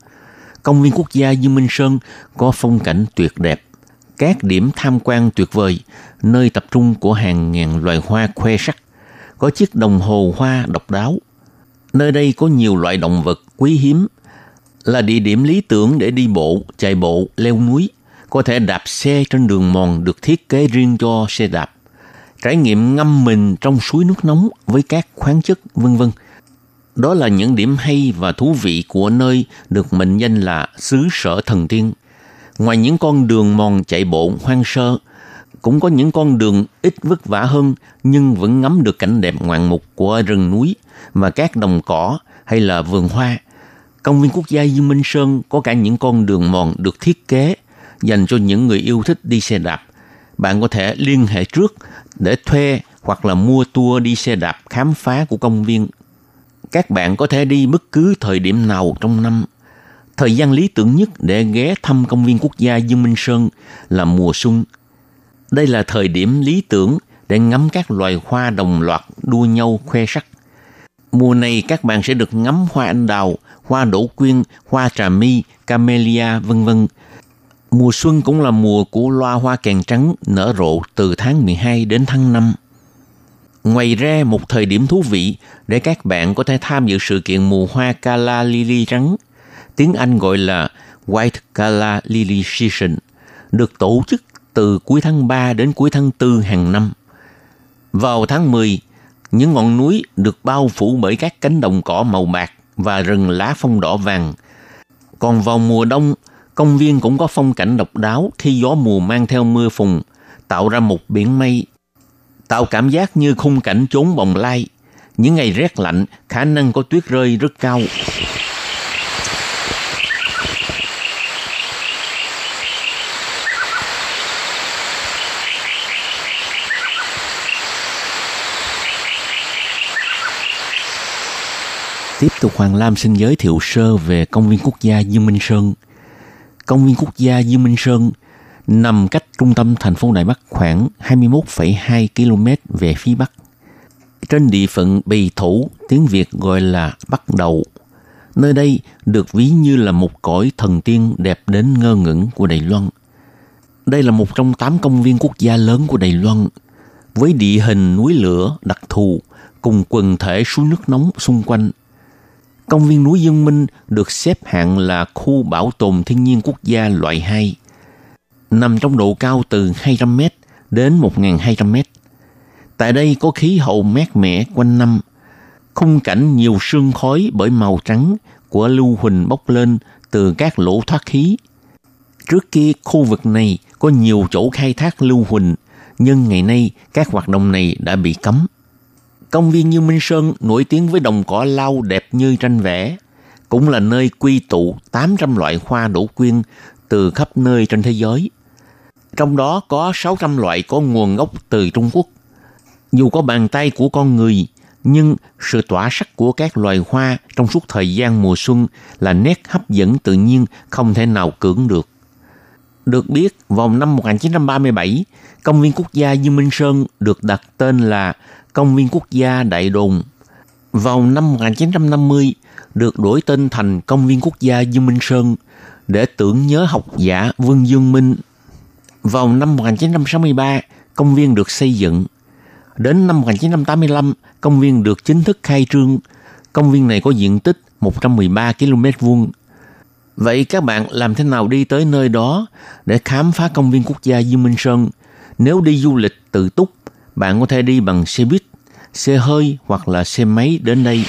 F: Công viên quốc gia Dương Minh Sơn có phong cảnh tuyệt đẹp, các điểm tham quan tuyệt vời, nơi tập trung của hàng ngàn loài hoa khoe sắc, có chiếc đồng hồ hoa độc đáo. Nơi đây có nhiều loại động vật quý hiếm là địa điểm lý tưởng để đi bộ, chạy bộ, leo núi, có thể đạp xe trên đường mòn được thiết kế riêng cho xe đạp, trải nghiệm ngâm mình trong suối nước nóng với các khoáng chất vân vân. Đó là những điểm hay và thú vị của nơi được mệnh danh là xứ sở thần tiên. Ngoài những con đường mòn chạy bộ hoang sơ, cũng có những con đường ít vất vả hơn nhưng vẫn ngắm được cảnh đẹp ngoạn mục của rừng núi và các đồng cỏ hay là vườn hoa. Công viên quốc gia Dương Minh Sơn có cả những con đường mòn được thiết kế dành cho những người yêu thích đi xe đạp. Bạn có thể liên hệ trước để thuê hoặc là mua tour đi xe đạp khám phá của công viên. Các bạn có thể đi bất cứ thời điểm nào trong năm. Thời gian lý tưởng nhất để ghé thăm công viên quốc gia Dương Minh Sơn là mùa xuân. Đây là thời điểm lý tưởng để ngắm các loài hoa đồng loạt đua nhau khoe sắc. Mùa này các bạn sẽ được ngắm hoa anh đào, hoa đỗ quyên, hoa trà mi, camellia, vân vân. Mùa xuân cũng là mùa của loa hoa kèn trắng nở rộ từ tháng 12 đến tháng 5. Ngoài ra, một thời điểm thú vị để các bạn có thể tham dự sự kiện mùa hoa Kala Lily trắng, tiếng Anh gọi là White Kala Lily Season, được tổ chức từ cuối tháng 3 đến cuối tháng 4 hàng năm. Vào tháng 10, những ngọn núi được bao phủ bởi các cánh đồng cỏ màu bạc và rừng lá phong đỏ vàng. Còn vào mùa đông, công viên cũng có phong cảnh độc đáo khi gió mùa mang theo mưa phùn, tạo ra một biển mây, tạo cảm giác như khung cảnh chốn bồng lai. Những ngày rét lạnh, khả năng có tuyết rơi rất cao. Tiếp tục Hoàng Lam xin giới thiệu sơ về công viên quốc gia Dương Minh Sơn. Công viên quốc gia Dương Minh Sơn nằm cách trung tâm thành phố Đài Bắc khoảng 21,2 km về phía Bắc. Trên địa phận Bì Thủ, tiếng Việt gọi là Bắc đầu Nơi đây được ví như là một cõi thần tiên đẹp đến ngơ ngẩn của Đài Loan. Đây là một trong tám công viên quốc gia lớn của Đài Loan, với địa hình núi lửa đặc thù cùng quần thể suối nước nóng xung quanh. Công viên núi Dương Minh được xếp hạng là khu bảo tồn thiên nhiên quốc gia loại 2, nằm trong độ cao từ 200m đến 1.200m. Tại đây có khí hậu mát mẻ quanh năm, khung cảnh nhiều sương khói bởi màu trắng của lưu huỳnh bốc lên từ các lỗ thoát khí. Trước kia khu vực này có nhiều chỗ khai thác lưu huỳnh, nhưng ngày nay các hoạt động này đã bị cấm. Công viên Như Minh Sơn nổi tiếng với đồng cỏ lau đẹp như tranh vẽ, cũng là nơi quy tụ 800 loại hoa đỗ quyên từ khắp nơi trên thế giới. Trong đó có 600 loại có nguồn gốc từ Trung Quốc. Dù có bàn tay của con người, nhưng sự tỏa sắc của các loài hoa trong suốt thời gian mùa xuân là nét hấp dẫn tự nhiên không thể nào cưỡng được. Được biết, vào năm 1937, công viên quốc gia Dương Minh Sơn được đặt tên là Công viên quốc gia Đại Đồn. Vào năm 1950, được đổi tên thành Công viên quốc gia Dương Minh Sơn để tưởng nhớ học giả Vương Dương Minh. Vào năm 1963, công viên được xây dựng. Đến năm 1985, công viên được chính thức khai trương. Công viên này có diện tích 113 km vuông. Vậy các bạn làm thế nào đi tới nơi đó để khám phá công viên quốc gia Dương Minh Sơn? Nếu đi du lịch tự túc, bạn có thể đi bằng xe buýt, xe hơi hoặc là xe máy đến đây.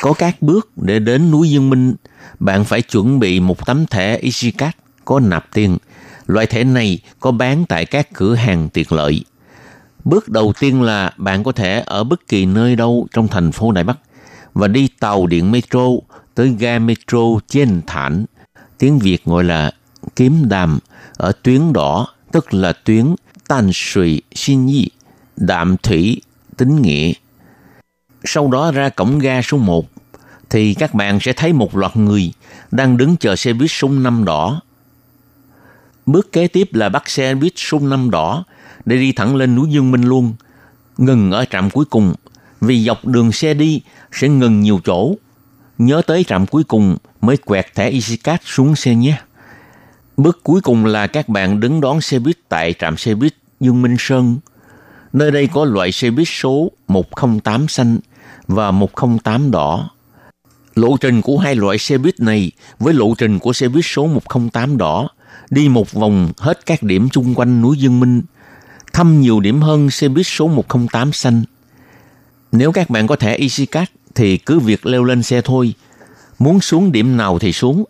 F: Có các bước để đến núi Dương Minh, bạn phải chuẩn bị một tấm thẻ EasyCard có nạp tiền. Loại thẻ này có bán tại các cửa hàng tiện lợi. Bước đầu tiên là bạn có thể ở bất kỳ nơi đâu trong thành phố Đài Bắc và đi tàu điện metro tới ga metro trên thản, tiếng Việt gọi là kiếm đàm, ở tuyến đỏ, tức là tuyến Tàn Sùi Xin Yi, Đạm Thủy, Tính Nghĩa. Sau đó ra cổng ga số 1 thì các bạn sẽ thấy một loạt người đang đứng chờ xe buýt số 5 đỏ. Bước kế tiếp là bắt xe buýt số 5 đỏ để đi thẳng lên núi Dương Minh luôn, ngừng ở trạm cuối cùng vì dọc đường xe đi sẽ ngừng nhiều chỗ. Nhớ tới trạm cuối cùng mới quẹt thẻ EasyCard xuống xe nhé. Bước cuối cùng là các bạn đứng đón xe buýt tại trạm xe buýt Dương Minh Sơn. Nơi đây có loại xe buýt số 108 xanh và 108 đỏ. Lộ trình của hai loại xe buýt này với lộ trình của xe buýt số 108 đỏ đi một vòng hết các điểm chung quanh núi Dương Minh, thăm nhiều điểm hơn xe buýt số 108 xanh. Nếu các bạn có thẻ EasyCard thì cứ việc leo lên xe thôi. Muốn xuống điểm nào thì xuống.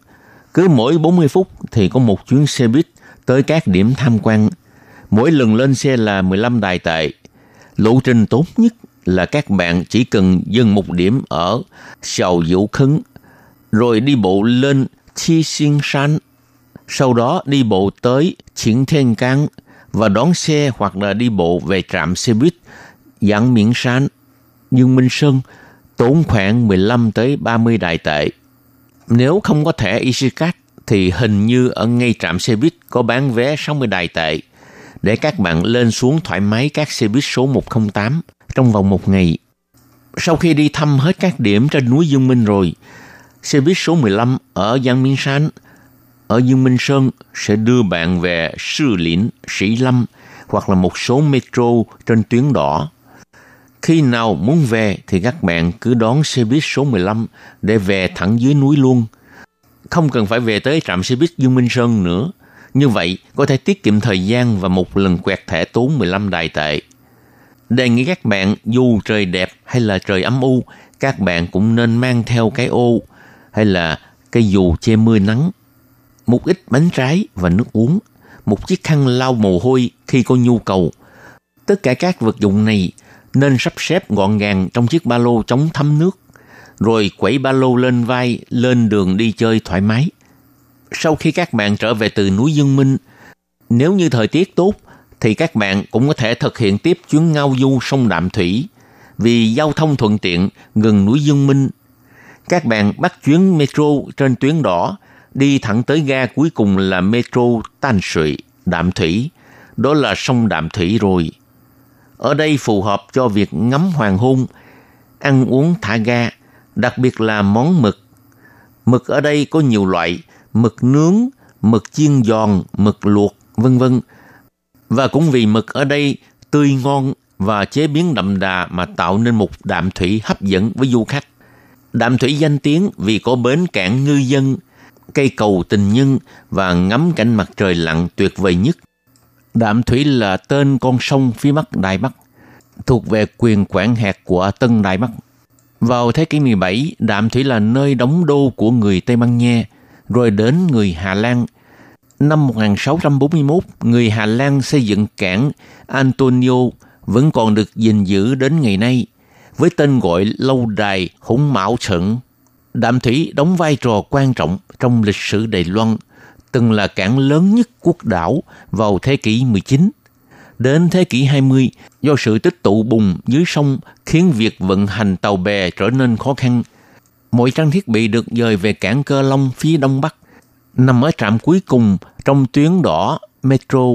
F: Cứ mỗi 40 phút thì có một chuyến xe buýt tới các điểm tham quan. Mỗi lần lên xe là 15 đài tệ. Lộ trình tốt nhất là các bạn chỉ cần dừng một điểm ở sầu vũ Khấn, rồi đi bộ lên Chi Xin San, sau đó đi bộ tới Triển Thiên Cang và đón xe hoặc là đi bộ về trạm xe buýt Giảng Miễn Sán. Dương Minh Sơn tốn khoảng 15 tới 30 đại tệ. Nếu không có thẻ EasyCard thì hình như ở ngay trạm xe buýt có bán vé 60 đài tệ để các bạn lên xuống thoải mái các xe buýt số 108 trong vòng một ngày. Sau khi đi thăm hết các điểm trên núi Dương Minh rồi, xe buýt số 15 ở Giang Minh Sán ở Dương Minh Sơn sẽ đưa bạn về Sư Lĩnh, Sĩ Lâm hoặc là một số metro trên tuyến đỏ. Khi nào muốn về thì các bạn cứ đón xe buýt số 15 để về thẳng dưới núi luôn. Không cần phải về tới trạm xe buýt Dương Minh Sơn nữa. Như vậy có thể tiết kiệm thời gian và một lần quẹt thẻ tốn 15 đài tệ. Đề nghị các bạn dù trời đẹp hay là trời âm u, các bạn cũng nên mang theo cái ô hay là cái dù che mưa nắng, một ít bánh trái và nước uống, một chiếc khăn lau mồ hôi khi có nhu cầu. Tất cả các vật dụng này nên sắp xếp gọn gàng trong chiếc ba lô chống thấm nước, rồi quẩy ba lô lên vai lên đường đi chơi thoải mái. Sau khi các bạn trở về từ núi Dương Minh, nếu như thời tiết tốt thì các bạn cũng có thể thực hiện tiếp chuyến ngao du sông Đạm Thủy vì giao thông thuận tiện gần núi Dương Minh. Các bạn bắt chuyến metro trên tuyến đỏ đi thẳng tới ga cuối cùng là metro Tan Sụy, Đạm Thủy. Đó là sông Đạm Thủy rồi. Ở đây phù hợp cho việc ngắm hoàng hôn, ăn uống thả ga, đặc biệt là món mực. Mực ở đây có nhiều loại, mực nướng, mực chiên giòn, mực luộc, vân vân. Và cũng vì mực ở đây tươi ngon và chế biến đậm đà mà tạo nên một đạm thủy hấp dẫn với du khách. Đạm thủy danh tiếng vì có bến cảng ngư dân, cây cầu tình nhân và ngắm cảnh mặt trời lặn tuyệt vời nhất. Đạm thủy là tên con sông phía bắc Đài Bắc, thuộc về quyền quản hạt của Tân Đài Bắc. Vào thế kỷ 17, Đạm Thủy là nơi đóng đô của người Tây Ban Nha, rồi đến người Hà Lan. Năm 1641, người Hà Lan xây dựng cảng Antonio vẫn còn được gìn giữ đến ngày nay, với tên gọi lâu đài Hùng Mão Trận. Đạm Thủy đóng vai trò quan trọng trong lịch sử Đài Loan, từng là cảng lớn nhất quốc đảo vào thế kỷ 19. Đến thế kỷ 20, do sự tích tụ bùn dưới sông khiến việc vận hành tàu bè trở nên khó khăn. Mọi trang thiết bị được dời về cảng Cơ Long phía đông bắc, nằm ở trạm cuối cùng trong tuyến đỏ metro,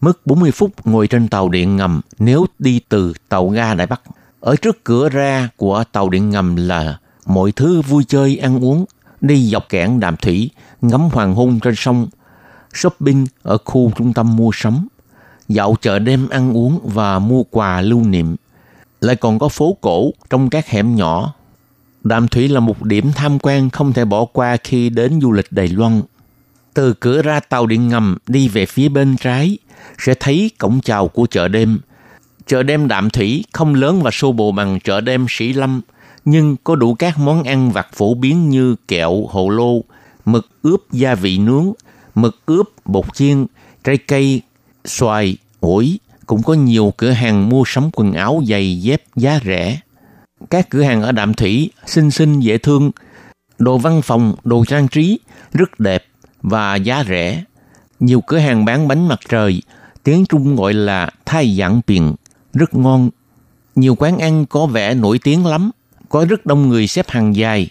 F: mất 40 phút ngồi trên tàu điện ngầm nếu đi từ tàu ga Đại Bắc. Ở trước cửa ra của tàu điện ngầm là mọi thứ vui chơi ăn uống, đi dọc cảng đàm thủy, ngắm hoàng hôn trên sông, shopping ở khu trung tâm mua sắm, dạo chợ đêm ăn uống và mua quà lưu niệm. Lại còn có phố cổ trong các hẻm nhỏ. Đàm Thủy là một điểm tham quan không thể bỏ qua khi đến du lịch Đài Loan. Từ cửa ra tàu điện ngầm đi về phía bên trái sẽ thấy cổng chào của chợ đêm. Chợ đêm Đạm Thủy không lớn và xô bồ bằng chợ đêm Sĩ Lâm, nhưng có đủ các món ăn vặt phổ biến như kẹo, hồ lô, mực ướp gia vị nướng, mực ướp bột chiên, trái cây, xoài, ổi, cũng có nhiều cửa hàng mua sắm quần áo giày dép giá rẻ. Các cửa hàng ở Đạm Thủy xinh xinh dễ thương, đồ văn phòng, đồ trang trí rất đẹp và giá rẻ. Nhiều cửa hàng bán bánh mặt trời, tiếng Trung gọi là thai dạng biển rất ngon. Nhiều quán ăn có vẻ nổi tiếng lắm, có rất đông người xếp hàng dài.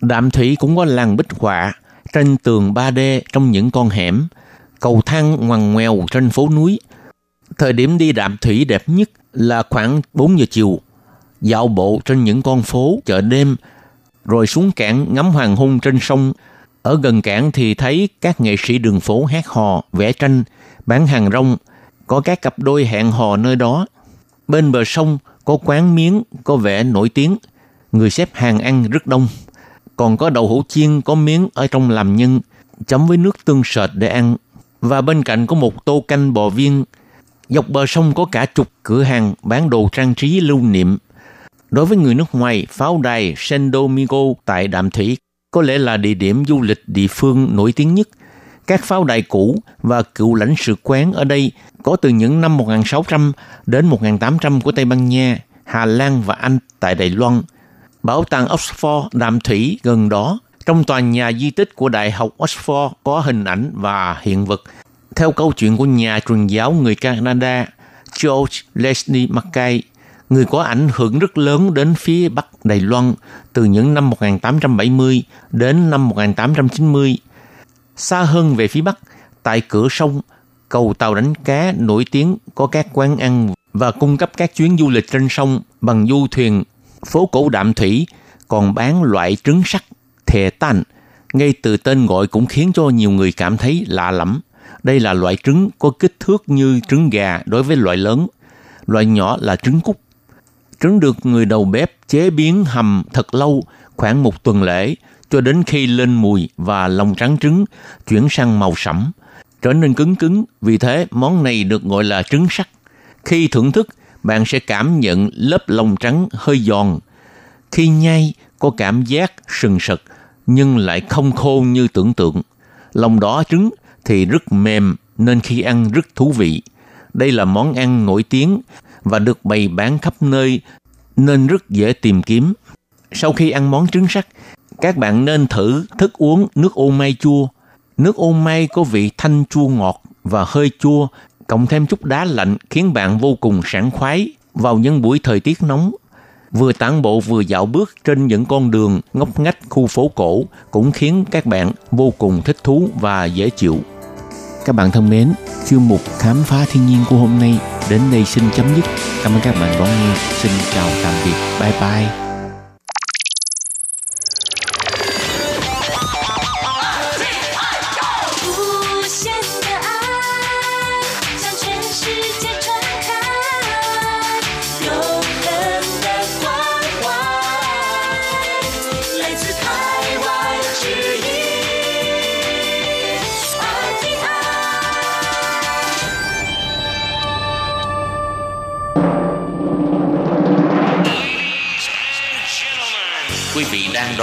F: Đạm Thủy cũng có làng bích họa, tranh tường 3D trong những con hẻm, cầu thang ngoằn ngoèo trên phố núi. Thời điểm đi đạm thủy đẹp nhất là khoảng 4 giờ chiều, dạo bộ trên những con phố chợ đêm, rồi xuống cảng ngắm hoàng hôn trên sông. Ở gần cảng thì thấy các nghệ sĩ đường phố hát hò, vẽ tranh, bán hàng rong, có các cặp đôi hẹn hò nơi đó. Bên bờ sông có quán miếng có vẻ nổi tiếng, người xếp hàng ăn rất đông. Còn có đậu hũ chiên có miếng ở trong làm nhân, chấm với nước tương sệt để ăn. Và bên cạnh có một tô canh bò viên. Dọc bờ sông có cả chục cửa hàng bán đồ trang trí lưu niệm. Đối với người nước ngoài, pháo đài San Domingo tại Đạm Thủy có lẽ là địa điểm du lịch địa phương nổi tiếng nhất. Các pháo đài cũ và cựu lãnh sự quán ở đây có từ những năm 1600 đến 1800 của Tây Ban Nha, Hà Lan và Anh tại Đài Loan. Bảo tàng Oxford Đàm Thủy gần đó trong tòa nhà di tích của Đại học Oxford có hình ảnh và hiện vật. Theo câu chuyện của nhà truyền giáo người Canada George Leslie Mackay, người có ảnh hưởng rất lớn đến phía Bắc Đài Loan từ những năm 1870 đến năm 1890. Xa hơn về phía Bắc, tại cửa sông, cầu tàu đánh cá nổi tiếng có các quán ăn và cung cấp các chuyến du lịch trên sông bằng du thuyền. Phố cổ Đạm Thủy còn bán loại trứng sắt thề tan. Ngay từ tên gọi cũng khiến cho nhiều người cảm thấy lạ lẫm. Đây là loại trứng có kích thước như trứng gà đối với loại lớn. Loại nhỏ là trứng cút. Trứng được người đầu bếp chế biến hầm thật lâu, khoảng một tuần lễ, cho đến khi lên mùi và lòng trắng trứng chuyển sang màu sẫm, trở nên cứng cứng. Vì thế, món này được gọi là trứng sắt. Khi thưởng thức, bạn sẽ cảm nhận lớp lòng trắng hơi giòn. Khi nhai, có cảm giác sừng sật, nhưng lại không khô như tưởng tượng. Lòng đỏ trứng thì rất mềm nên khi ăn rất thú vị. Đây là món ăn nổi tiếng và được bày bán khắp nơi nên rất dễ tìm kiếm. Sau khi ăn món trứng sắt, các bạn nên thử thức uống nước ô mai chua. Nước ô mai có vị thanh chua ngọt và hơi chua, cộng thêm chút đá lạnh khiến bạn vô cùng sảng khoái vào những buổi thời tiết nóng. Vừa tản bộ vừa dạo bước trên những con đường ngóc ngách khu phố cổ cũng khiến các bạn vô cùng thích thú và dễ chịu. Các bạn thân mến, chương mục khám phá thiên nhiên của hôm nay đến đây xin chấm dứt. Cảm ơn các bạn đón nghe. Xin chào tạm biệt. Bye bye.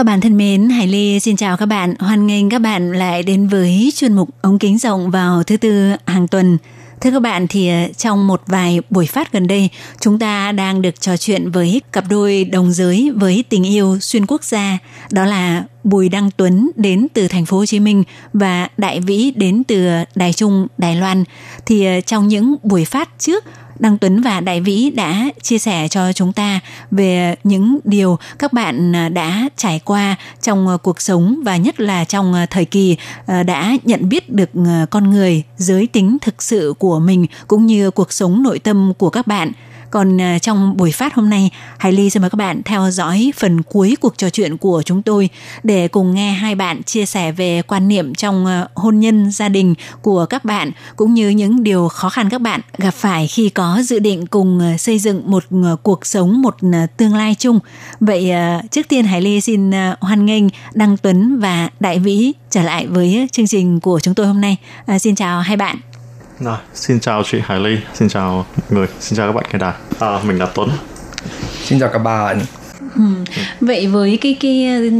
J: Các bạn thân mến, Hải Ly xin chào các bạn. Hoan nghênh các bạn lại đến với chuyên mục ống kính rộng vào thứ tư hàng tuần. Thưa các bạn thì ờ, trong một vài buổi phát gần đây, chúng ta đang được trò chuyện với cặp đôi đồng giới với tình yêu xuyên quốc gia, đó là Bùi Đăng Tuấn đến từ thành phố Hồ Chí Minh và Đại Vĩ đến từ ờ, Đài Trung, Đài Loan. Thì ờ, trong những buổi phát trước Đăng Tuấn và Đại Vĩ đã chia sẻ cho chúng ta về những điều các bạn à, đã trải qua trong à, cuộc sống và nhất là trong à, thời kỳ đã nhận biết được con người, giới tính thực sự của mình cũng như cuộc sống nội tâm của các bạn. Còn à, trong buổi phát hôm nay, Hải Ly xin mời các bạn theo dõi phần cuối cuộc trò chuyện của chúng tôi để cùng nghe hai bạn chia sẻ về quan niệm trong à, hôn nhân gia đình của các bạn cũng như những điều khó khăn các bạn gặp phải khi có dự định cùng à, xây dựng một cuộc sống, một tương lai chung. Vậy trước tiên Hải Ly xin hoan nghênh Đăng Tuấn và Đại Vĩ trở lại với chương trình của chúng tôi hôm nay. À, xin chào hai bạn.
K: Rồi, xin chào chị Hải Ly, xin chào mọi người, xin chào các bạn nghe đài. À, mình là Tuấn.
L: Xin chào các bạn.
J: Ừ. Vậy với cái cái ừ,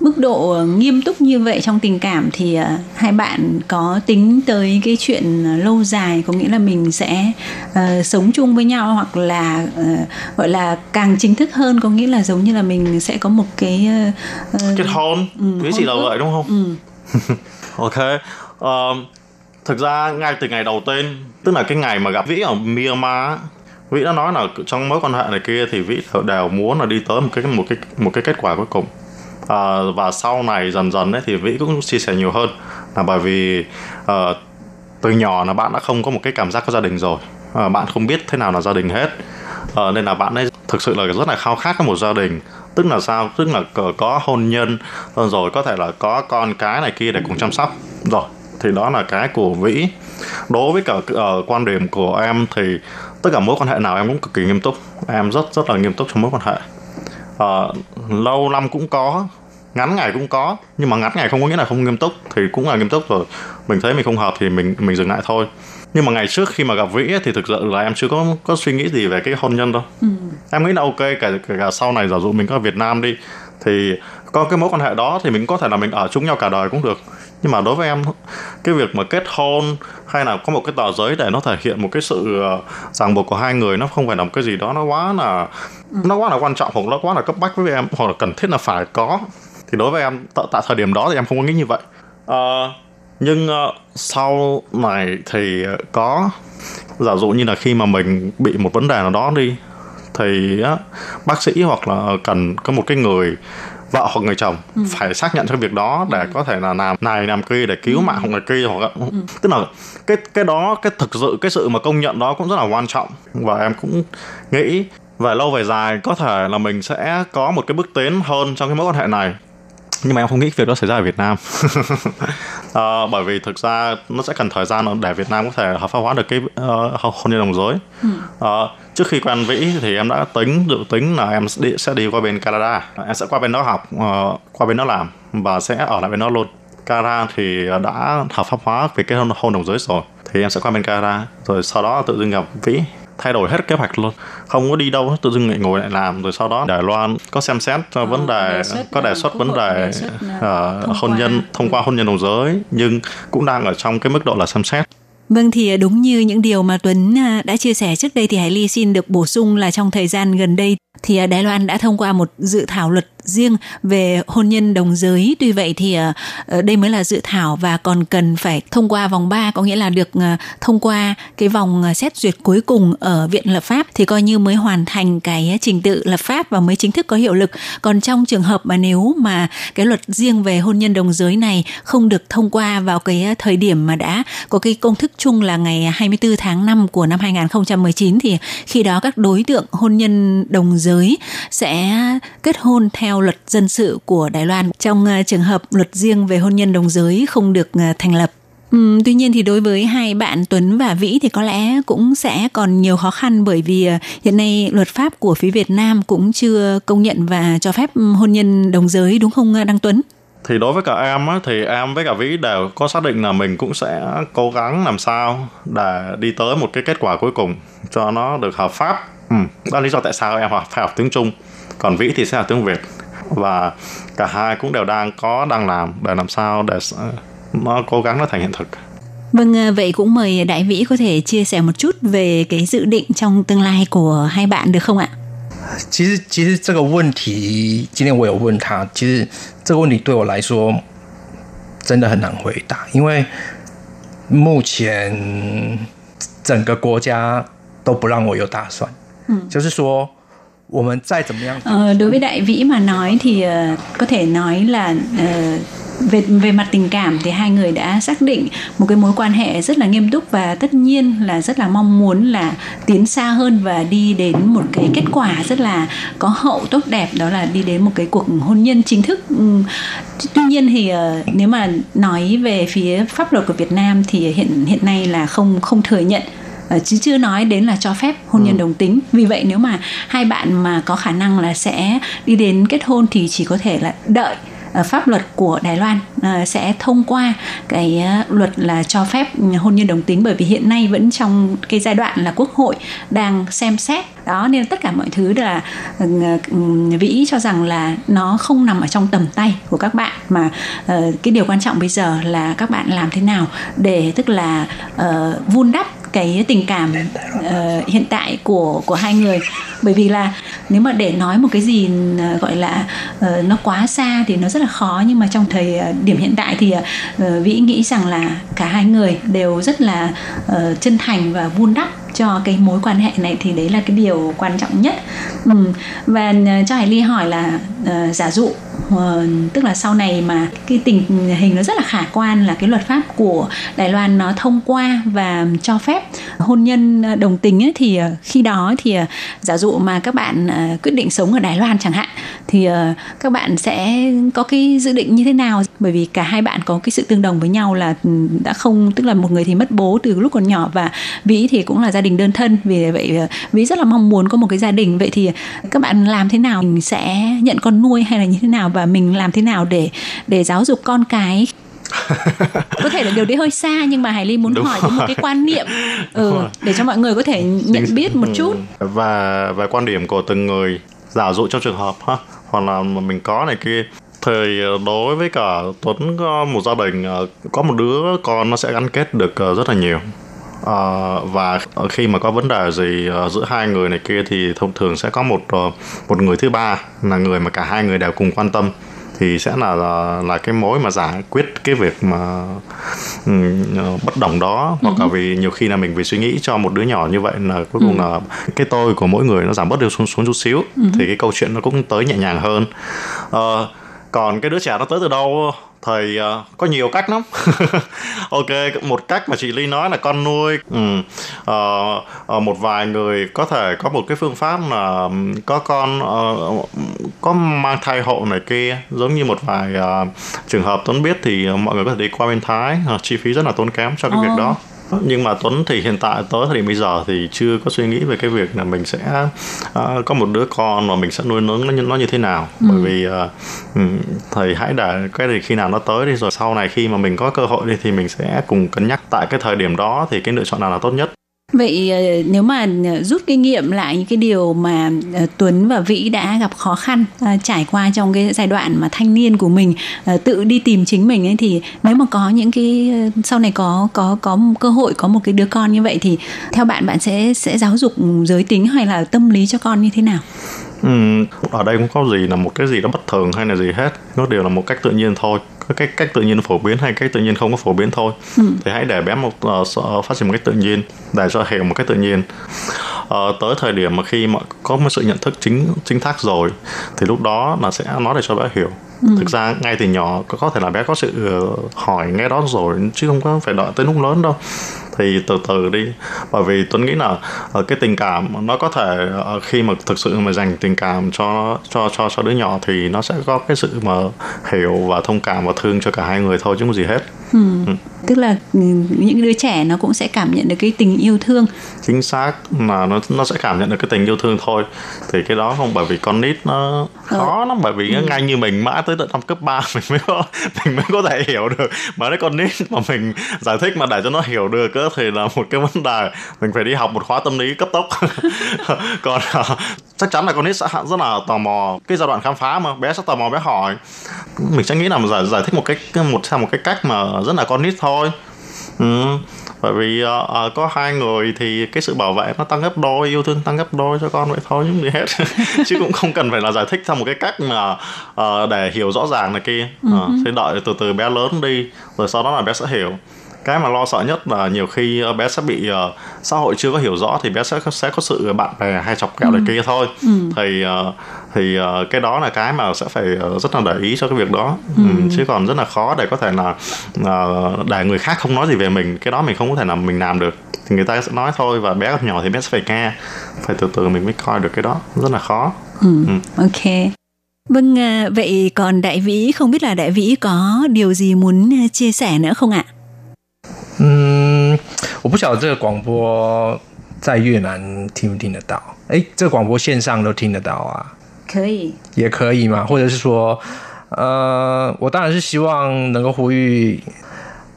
J: mức độ nghiêm túc như vậy trong tình cảm thì ờ, hai bạn có tính tới cái chuyện lâu dài có nghĩa là mình sẽ ờ, sống chung với nhau hoặc là ờ, gọi là càng chính thức hơn có nghĩa là giống như là mình sẽ có một cái ờ,
K: Kết hôn,
J: Ừ,
K: cái
J: hôn
K: gì là vậy đúng không?
J: ừ.
K: Ok. Um, thực ra ngay từ ngày đầu tiên, tức là cái ngày mà gặp Vĩ ở Myanmar, Vĩ đã nói là trong mối quan hệ này kia thì Vĩ đều- muốn là đi tới một cái một cái một cái kết quả cuối cùng. À, và sau này dần dần ấy thì Vĩ cũng chia sẻ nhiều hơn là bởi vì uh, từ nhỏ là bạn đã không có một cái cảm giác có gia đình rồi. Uh, bạn không biết thế nào là gia đình hết. Uh, nên là bạn ấy thực sự là rất là khao khát có một gia đình. Tức là sao? Tức là có, hôn nhân rồi có thể là có con cái này kia để cùng chăm sóc. Rồi thì đó là cái của vĩ. Đối với cả ờ, quan điểm của em thì tất cả mối quan hệ nào em cũng cực kỳ nghiêm túc. Em rất rất là nghiêm túc trong mối quan hệ. Ờ, lâu năm cũng có ngắn ngày cũng có nhưng mà ngắn ngày không có nghĩa là không nghiêm túc thì cũng là nghiêm túc rồi. Mình thấy mình không hợp thì mình mình dừng lại thôi. Nhưng mà ngày trước khi mà gặp vĩ ấy, thì thực sự là em chưa có có suy nghĩ gì về cái hôn nhân đâu. Em nghĩ là ok cả, cả sau này giả dụ mình có ở Việt Nam đi thì có cái mối quan hệ đó thì mình có thể là mình ở chung nhau cả đời cũng được nhưng mà đối với em cái việc mà kết hôn hay là có một cái tờ giấy để nó thể hiện một cái sự ờ, ràng buộc của hai người nó không phải là một cái gì đó nó quá là nó quá là quan trọng hoặc nó quá là cấp bách với em hoặc là cần thiết là phải có. Thì đối với em tại, tại thời điểm đó thì em không có nghĩ như vậy. Ờ, nhưng ờ, sau này thì có giả dụ như là khi mà mình bị một vấn đề nào đó đi thì á, bác sĩ hoặc là cần có một cái người vợ hoặc người chồng
J: Ừ.
K: phải xác nhận cho cái việc đó để có thể là làm này làm kia để cứu mạng hoặc là kia hoặc là, tức là cái cái đó cái thực sự cái sự mà công nhận đó cũng rất là quan trọng. Và em cũng nghĩ về lâu về dài có thể là mình sẽ có một cái bước tiến hơn trong cái mối quan hệ này nhưng mà em không nghĩ việc đó xảy ra ở Việt Nam. Ờ, bởi vì thực ra nó sẽ cần thời gian để Việt Nam có thể hợp pháp hóa được cái ờ, hôn nhân đồng giới Ờ, trước khi quen Vĩ thì em đã tính dự tính là em sẽ đi, sẽ đi qua bên Canada. Em sẽ qua bên đó học ờ, qua bên đó làm và sẽ ở lại bên đó luôn. Canada thì đã hợp pháp hóa về cái hôn, hôn đồng giới rồi. Thì em sẽ qua bên Canada rồi sau đó tự dưng gặp Vĩ thay đổi hết kế hoạch luôn không có đi đâu hết, tự dưng lại ngồi lại làm rồi sau đó Đài Loan có xem xét cho vấn đề có đề
J: ờ,
K: xuất vấn đề
J: ờ,
K: ờ,
J: thông
K: hôn
J: qua.
K: nhân thông qua hôn nhân đồng giới nhưng cũng đang ở trong cái mức độ là xem xét
J: Vâng thì đúng như những điều mà Tuấn đã chia sẻ trước đây thì Hải Ly xin được bổ sung là trong thời gian gần đây thì Đài Loan đã thông qua một dự thảo luật riêng về hôn nhân đồng giới. Tuy vậy thì ờ, ờ, đây mới là dự thảo và còn cần phải thông qua vòng 3 có nghĩa là được ờ, thông qua cái vòng xét duyệt cuối cùng ở Viện Lập pháp thì coi như mới hoàn thành cái trình tự lập pháp và mới chính thức có hiệu lực. Còn trong trường hợp mà nếu mà cái luật riêng về hôn nhân đồng giới này không được thông qua vào cái thời điểm mà đã có cái công thức chung là ngày 24 tháng 5 của năm 2019 thì khi đó các đối tượng hôn nhân đồng giới sẽ kết hôn theo luật dân sự của Đài Loan trong ờ, trường hợp luật riêng về hôn nhân đồng giới không được ờ, thành lập. Ừ, tuy nhiên thì đối với hai bạn Tuấn và Vĩ thì có lẽ cũng sẽ còn nhiều khó khăn bởi vì ờ, hiện nay luật pháp của phía Việt Nam cũng chưa công nhận và cho phép hôn nhân đồng giới đúng không Đăng Tuấn?
K: thì đối với cả em á, thì em với cả Vĩ đều có xác định là mình cũng sẽ cố gắng làm sao để đi tới một cái kết quả cuối cùng cho nó được hợp pháp. Ừ, đó là lý do tại sao em phải học tiếng Trung, còn Vĩ thì sẽ học tiếng Việt và cả hai cũng đều đang có đang làm để làm sao để s- nó cố gắng nó thành hiện thực.
J: Vâng, à, vậy cũng mời Đại Vĩ có thể chia sẻ một chút về cái dự định trong tương lai của hai bạn được không ạ?
L: 其实其实这个问题，今天我有问他，其实这个问题对我来说真的很难回答，因为目前整个国家都不让我有打算。
J: 嗯
L: 就是说 我们再怎么样，
J: Ờ, đối với Đại Vĩ mà nói thì ờ, có thể nói là ờ, về về mặt tình cảm thì hai người đã xác định một cái mối quan hệ rất là nghiêm túc và tất nhiên là rất là mong muốn là tiến xa hơn và đi đến một cái kết quả rất là có hậu tốt đẹp đó là đi đến một cái cuộc hôn nhân chính thức Ừm, tuy nhiên thì ờ, nếu mà nói về phía pháp luật của Việt Nam thì hiện hiện nay là không không thừa nhận Ờ, chứ chưa nói đến là cho phép hôn nhân đồng tính. Vì vậy nếu mà hai bạn mà có khả năng là sẽ đi đến kết hôn thì chỉ có thể là đợi ờ, pháp luật của Đài Loan ờ, sẽ thông qua cái ờ, luật là cho phép hôn nhân đồng tính. Bởi vì hiện nay vẫn trong cái giai đoạn là quốc hội đang xem xét. Đó nên tất cả mọi thứ là ừ, ừ, vĩ cho rằng là nó không nằm ở trong tầm tay của các bạn. Mà ờ, cái điều quan trọng bây giờ là các bạn làm thế nào để tức là ờ, vun đắp cái tình cảm uh, hiện tại của của hai người bởi vì là nếu mà để nói một cái gì uh, gọi là uh, nó quá xa thì nó rất là khó nhưng mà trong thời uh, điểm hiện tại thì uh, vĩ nghĩ rằng là cả hai người đều rất là uh, chân thành và vun đắp cho cái mối quan hệ này thì đấy là cái điều quan trọng nhất ừ. và uh, cho hải ly hỏi là uh, giả dụ Ờ, tức là sau này mà cái tình hình nó rất là khả quan là cái luật pháp của Đài Loan nó thông qua và cho phép hôn nhân ờ, đồng tính ấy, thì ờ, khi đó thì giả dụ mà các bạn quyết định sống ở Đài Loan chẳng hạn thì các bạn sẽ có cái dự định như thế nào? Bởi vì cả hai bạn có cái sự tương đồng với nhau là ừ, đã không tức là một người thì mất bố từ lúc còn nhỏ và Vĩ thì cũng là gia đình đơn thân. Vì vậy Vĩ rất là mong muốn có một cái gia đình. Vậy thì các bạn làm thế nào? Mình sẽ nhận con nuôi hay là như thế nào? Và mình làm thế nào để để giáo dục con cái có thể là điều đấy hơi xa nhưng mà Hải Ly muốn
K: Đúng
J: hỏi đến một
K: rồi.
J: cái quan niệm ừ,
K: rồi.
J: để cho mọi người có thể nhận biết một chút
K: Ừ. và về quan điểm của từng người giả dụ trong trường hợp ha hoặc là mình có này kia thì ờ, đối với cả Tuấn có một gia đình ờ, có một đứa con nó sẽ gắn kết được ờ, rất là nhiều Ờ, và khi mà có vấn đề gì ờ, giữa hai người này kia thì thông thường sẽ có một ờ, một người thứ ba là người mà cả hai người đều cùng quan tâm. Thì sẽ là là, là cái mối mà giải quyết cái việc mà ờ, bất đồng đó. Hoặc là vì nhiều khi là mình vì suy nghĩ cho một đứa nhỏ như vậy là cuối cùng
J: Ừ.
K: là cái tôi của mỗi người nó giảm bớt được xuống xuống chút xíu.
J: Ừ.
K: thì cái câu chuyện nó cũng tới nhẹ nhàng hơn. Ờ, còn cái đứa trẻ nó tới từ đâu thì ờ, có nhiều cách lắm ok một cách mà chị ly nói là con nuôi ừ. Ờ, ờ, một vài người có thể có một cái phương pháp là có con ờ, có mang thai hộ này kia giống như một vài ờ, trường hợp tuấn biết thì mọi người có thể đi qua bên thái ờ, chi phí rất là tốn kém cho cái
J: Ồ.
K: việc đó nhưng mà Tuấn thì hiện tại tới thời điểm bây giờ thì chưa có suy nghĩ về cái việc là mình sẽ uh, có một đứa con mà mình sẽ nuôi nấng nó, như- nó như thế nào.
J: Ừ.
K: bởi vì uh, thầy hãy để cái gì khi nào nó tới đi rồi sau này khi mà mình có cơ hội đi thì mình sẽ cùng cân nhắc. Tại cái thời điểm đó thì cái lựa chọn nào là tốt nhất
J: Vậy ờ, nếu mà ờ, rút kinh nghiệm lại những cái điều mà ờ, Tuấn và Vĩ đã gặp khó khăn trải qua trong cái giai đoạn mà thanh niên của mình tự đi tìm chính mình ấy thì nếu mà có những cái sau này có có có cơ hội có một cái đứa con như vậy thì theo bạn bạn sẽ sẽ giáo dục giới tính hay là tâm lý cho con như thế nào?
K: Ừ, ở đây không có gì là một cái gì đó bất thường hay là gì hết nó đều là một cách tự nhiên thôi cái cách tự nhiên phổ biến hay cách tự nhiên không có phổ biến thôi
J: Ừ.
K: thì hãy để bé một sợ- phát triển một cách tự nhiên để cho hiểu một cách tự nhiên Ờ, tới thời điểm mà khi mà có một sự nhận thức chính chính xác rồi thì lúc đó là sẽ nói để cho bé hiểu
J: Ừ.
K: thực ra ngay từ nhỏ có, thể là bé có sự hỏi ngay đó rồi chứ không có phải đợi tới lúc lớn đâu thì từ từ đi. Bởi vì tuấn nghĩ là ờ, cái tình cảm nó có thể ờ, khi mà thực sự mà dành tình cảm cho cho cho cho đứa nhỏ thì nó sẽ có cái sự mà hiểu và thông cảm và thương cho cả hai người thôi chứ không gì hết.
J: Ừ. Tức là ừ, những đứa trẻ nó cũng sẽ cảm nhận được cái tình yêu thương.
K: chính xác là nó nó sẽ cảm nhận được cái tình yêu thương thôi. Thì cái đó không bởi vì con nít nó khó lắm bởi vì ngay như mình mãi tới tận năm cấp 3 mình mới có mình mới có thể hiểu được. Mà đấy con nít mà mình giải thích mà để cho nó hiểu được thì là một cái vấn đề. Mình phải đi học một khóa tâm lý cấp tốc. Còn à, chắc chắn là con nít sẽ rất là tò mò cái giai đoạn khám phá mà. Bé sẽ tò mò bé hỏi. Mình sẽ nghĩ là giải giải thích một cách một theo một cái cách mà rất là con nít thôi. Ừ. bởi vì ờ, ờ, có hai người thì cái sự bảo vệ nó tăng gấp đôi yêu thương tăng gấp đôi cho con vậy thôi chứ không gì hết. Chứ cũng không cần phải là giải thích theo một cái cách mà ờ, để hiểu rõ ràng này kia. Ờ,
J: Ừ.
K: sẽ đợi từ từ bé lớn đi rồi sau đó là bé sẽ hiểu cái mà lo sợ nhất là nhiều khi ờ, bé sẽ bị ờ, xã hội chưa có hiểu rõ thì bé sẽ sẽ có sự bạn bè hay chọc kẹo này kia thôi
J: Ừ.
K: thì ờ, thì ờ, cái đó là cái mà sẽ phải rất là để ý cho cái việc đó
J: Ừ.
K: ừ, chứ còn rất là khó để có thể là ờ, để người khác không nói gì về mình cái đó mình không có thể nào mình làm được thì người ta sẽ nói thôi và bé còn nhỏ thì bé sẽ phải nghe phải từ từ mình mới coi được cái đó rất là khó
J: Ừ. Ok. Vâng, à, vậy còn Đại Vĩ không biết là Đại Vĩ có điều gì muốn à, chia sẻ nữa không ạ?
L: 嗯，我不晓得这个广播在越南听不听得到。哎，这个广播线上都听得到啊，
J: 可以。
L: 也可以嘛，或者是说，呃，我当然是希望能够呼吁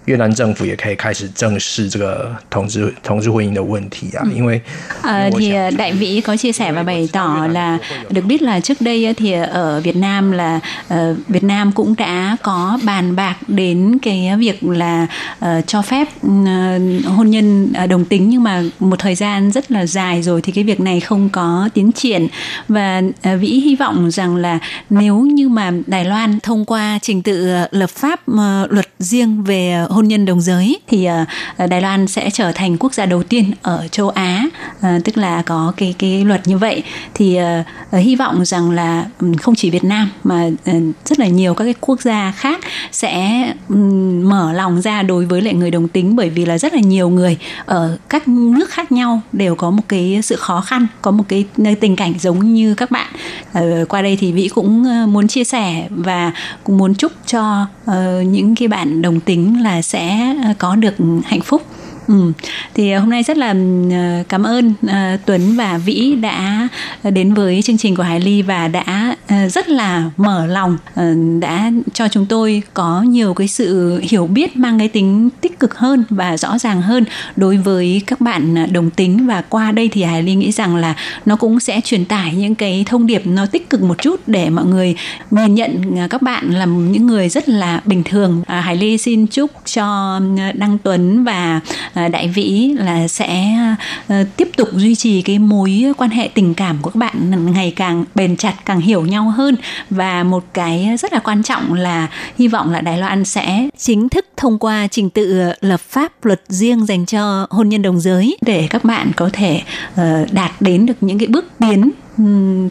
L: 越南政府也可以开始正视这个同志同志婚姻的问题啊，因为
J: À, thì à, Đại Vĩ có chia sẻ và bày tỏ là được biết là trước đây á, thì ở Việt Nam là ờ, Việt Nam cũng đã có bàn bạc đến cái việc là ờ, cho phép ừ, hôn nhân ờ, đồng tính nhưng mà một thời gian rất là dài rồi thì cái việc này không có tiến triển và ờ, Vĩ hy vọng rằng là nếu như mà Đài Loan thông qua trình tự ờ, lập pháp ờ, luật riêng về hôn hôn nhân đồng giới, thì ờ, ờ, Đài Loan sẽ trở thành quốc gia đầu tiên ở châu Á ờ, tức là có cái cái luật như vậy. Thì hy vọng rằng là không chỉ Việt Nam mà rất là nhiều các cái quốc gia khác sẽ mở lòng ra đối với lại người đồng tính, bởi vì là rất là nhiều người ở các nước khác nhau đều có một cái sự khó khăn, có một cái tình cảnh giống như các bạn. Qua đây thì Vĩ cũng muốn chia sẻ và cũng muốn chúc cho những cái bạn đồng tính là sẽ có được hạnh phúc. Ừ. Thì ờ, hôm nay rất là ừ, cảm ơn ờ, Tuấn và Vĩ đã đến với chương trình của Hải Ly và đã ờ, rất là mở lòng đã cho chúng tôi có nhiều cái sự hiểu biết mang cái tính tích cực hơn và rõ ràng hơn đối với các bạn đồng tính và qua đây thì Hải Ly nghĩ rằng là nó cũng sẽ truyền tải những cái thông điệp nó tích cực một chút để mọi người nhìn nhận các bạn là những người rất là bình thường. À, Hải Ly xin chúc cho Đăng Tuấn và Ờ, đại Vĩ là sẽ ờ, tiếp tục duy trì cái mối quan hệ tình cảm của các bạn ngày càng bền chặt, càng hiểu nhau hơn. Và một cái rất là quan trọng là hy vọng là Đài Loan sẽ chính thức thông qua trình tự lập pháp luật riêng dành cho hôn nhân đồng giới để các bạn có thể ờ, đạt đến được những cái bước tiến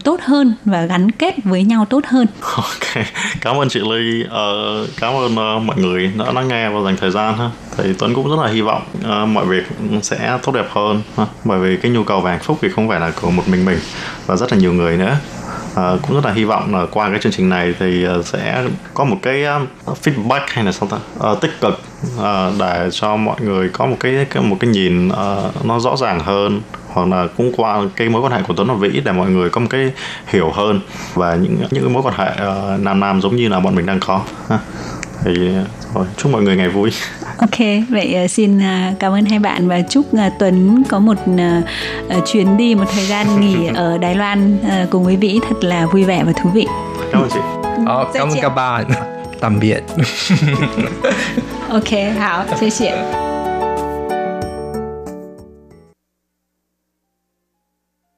J: tốt hơn và gắn kết với nhau tốt hơn.
K: Ok, cảm ơn chị Ly, uh, cảm ơn uh, mọi người đã lắng nghe và dành thời gian ha. Thì Tuấn cũng rất là hy vọng uh, mọi việc sẽ tốt đẹp hơn ha. Bởi vì cái nhu cầu về hạnh phúc thì không phải là của một mình mình và rất là nhiều người nữa. À, cũng rất là hy vọng là qua cái chương trình này thì sẽ có một cái feedback hay là sao ta Ờ, tích cực ờ, để cho mọi người có một cái, cái một cái nhìn ờ, nó rõ ràng hơn hoặc là cũng qua cái mối quan hệ của Tuấn và Vĩ để mọi người có một cái hiểu hơn và những những cái mối quan hệ uh, nam nam giống như là bọn mình đang có ha. thì ờ, rồi, chúc mọi người ngày vui
J: Ok, vậy ờ, xin cảm ơn hai bạn và chúc Tuấn có một chuyến đi, một thời gian nghỉ ở Đài Loan cùng với Vĩ thật là vui vẻ và thú vị.
K: Cảm ơn chị.
L: Ừ, ờ, cảm ơn các bạn. Tạm biệt.
J: ok, hảo, 谢谢。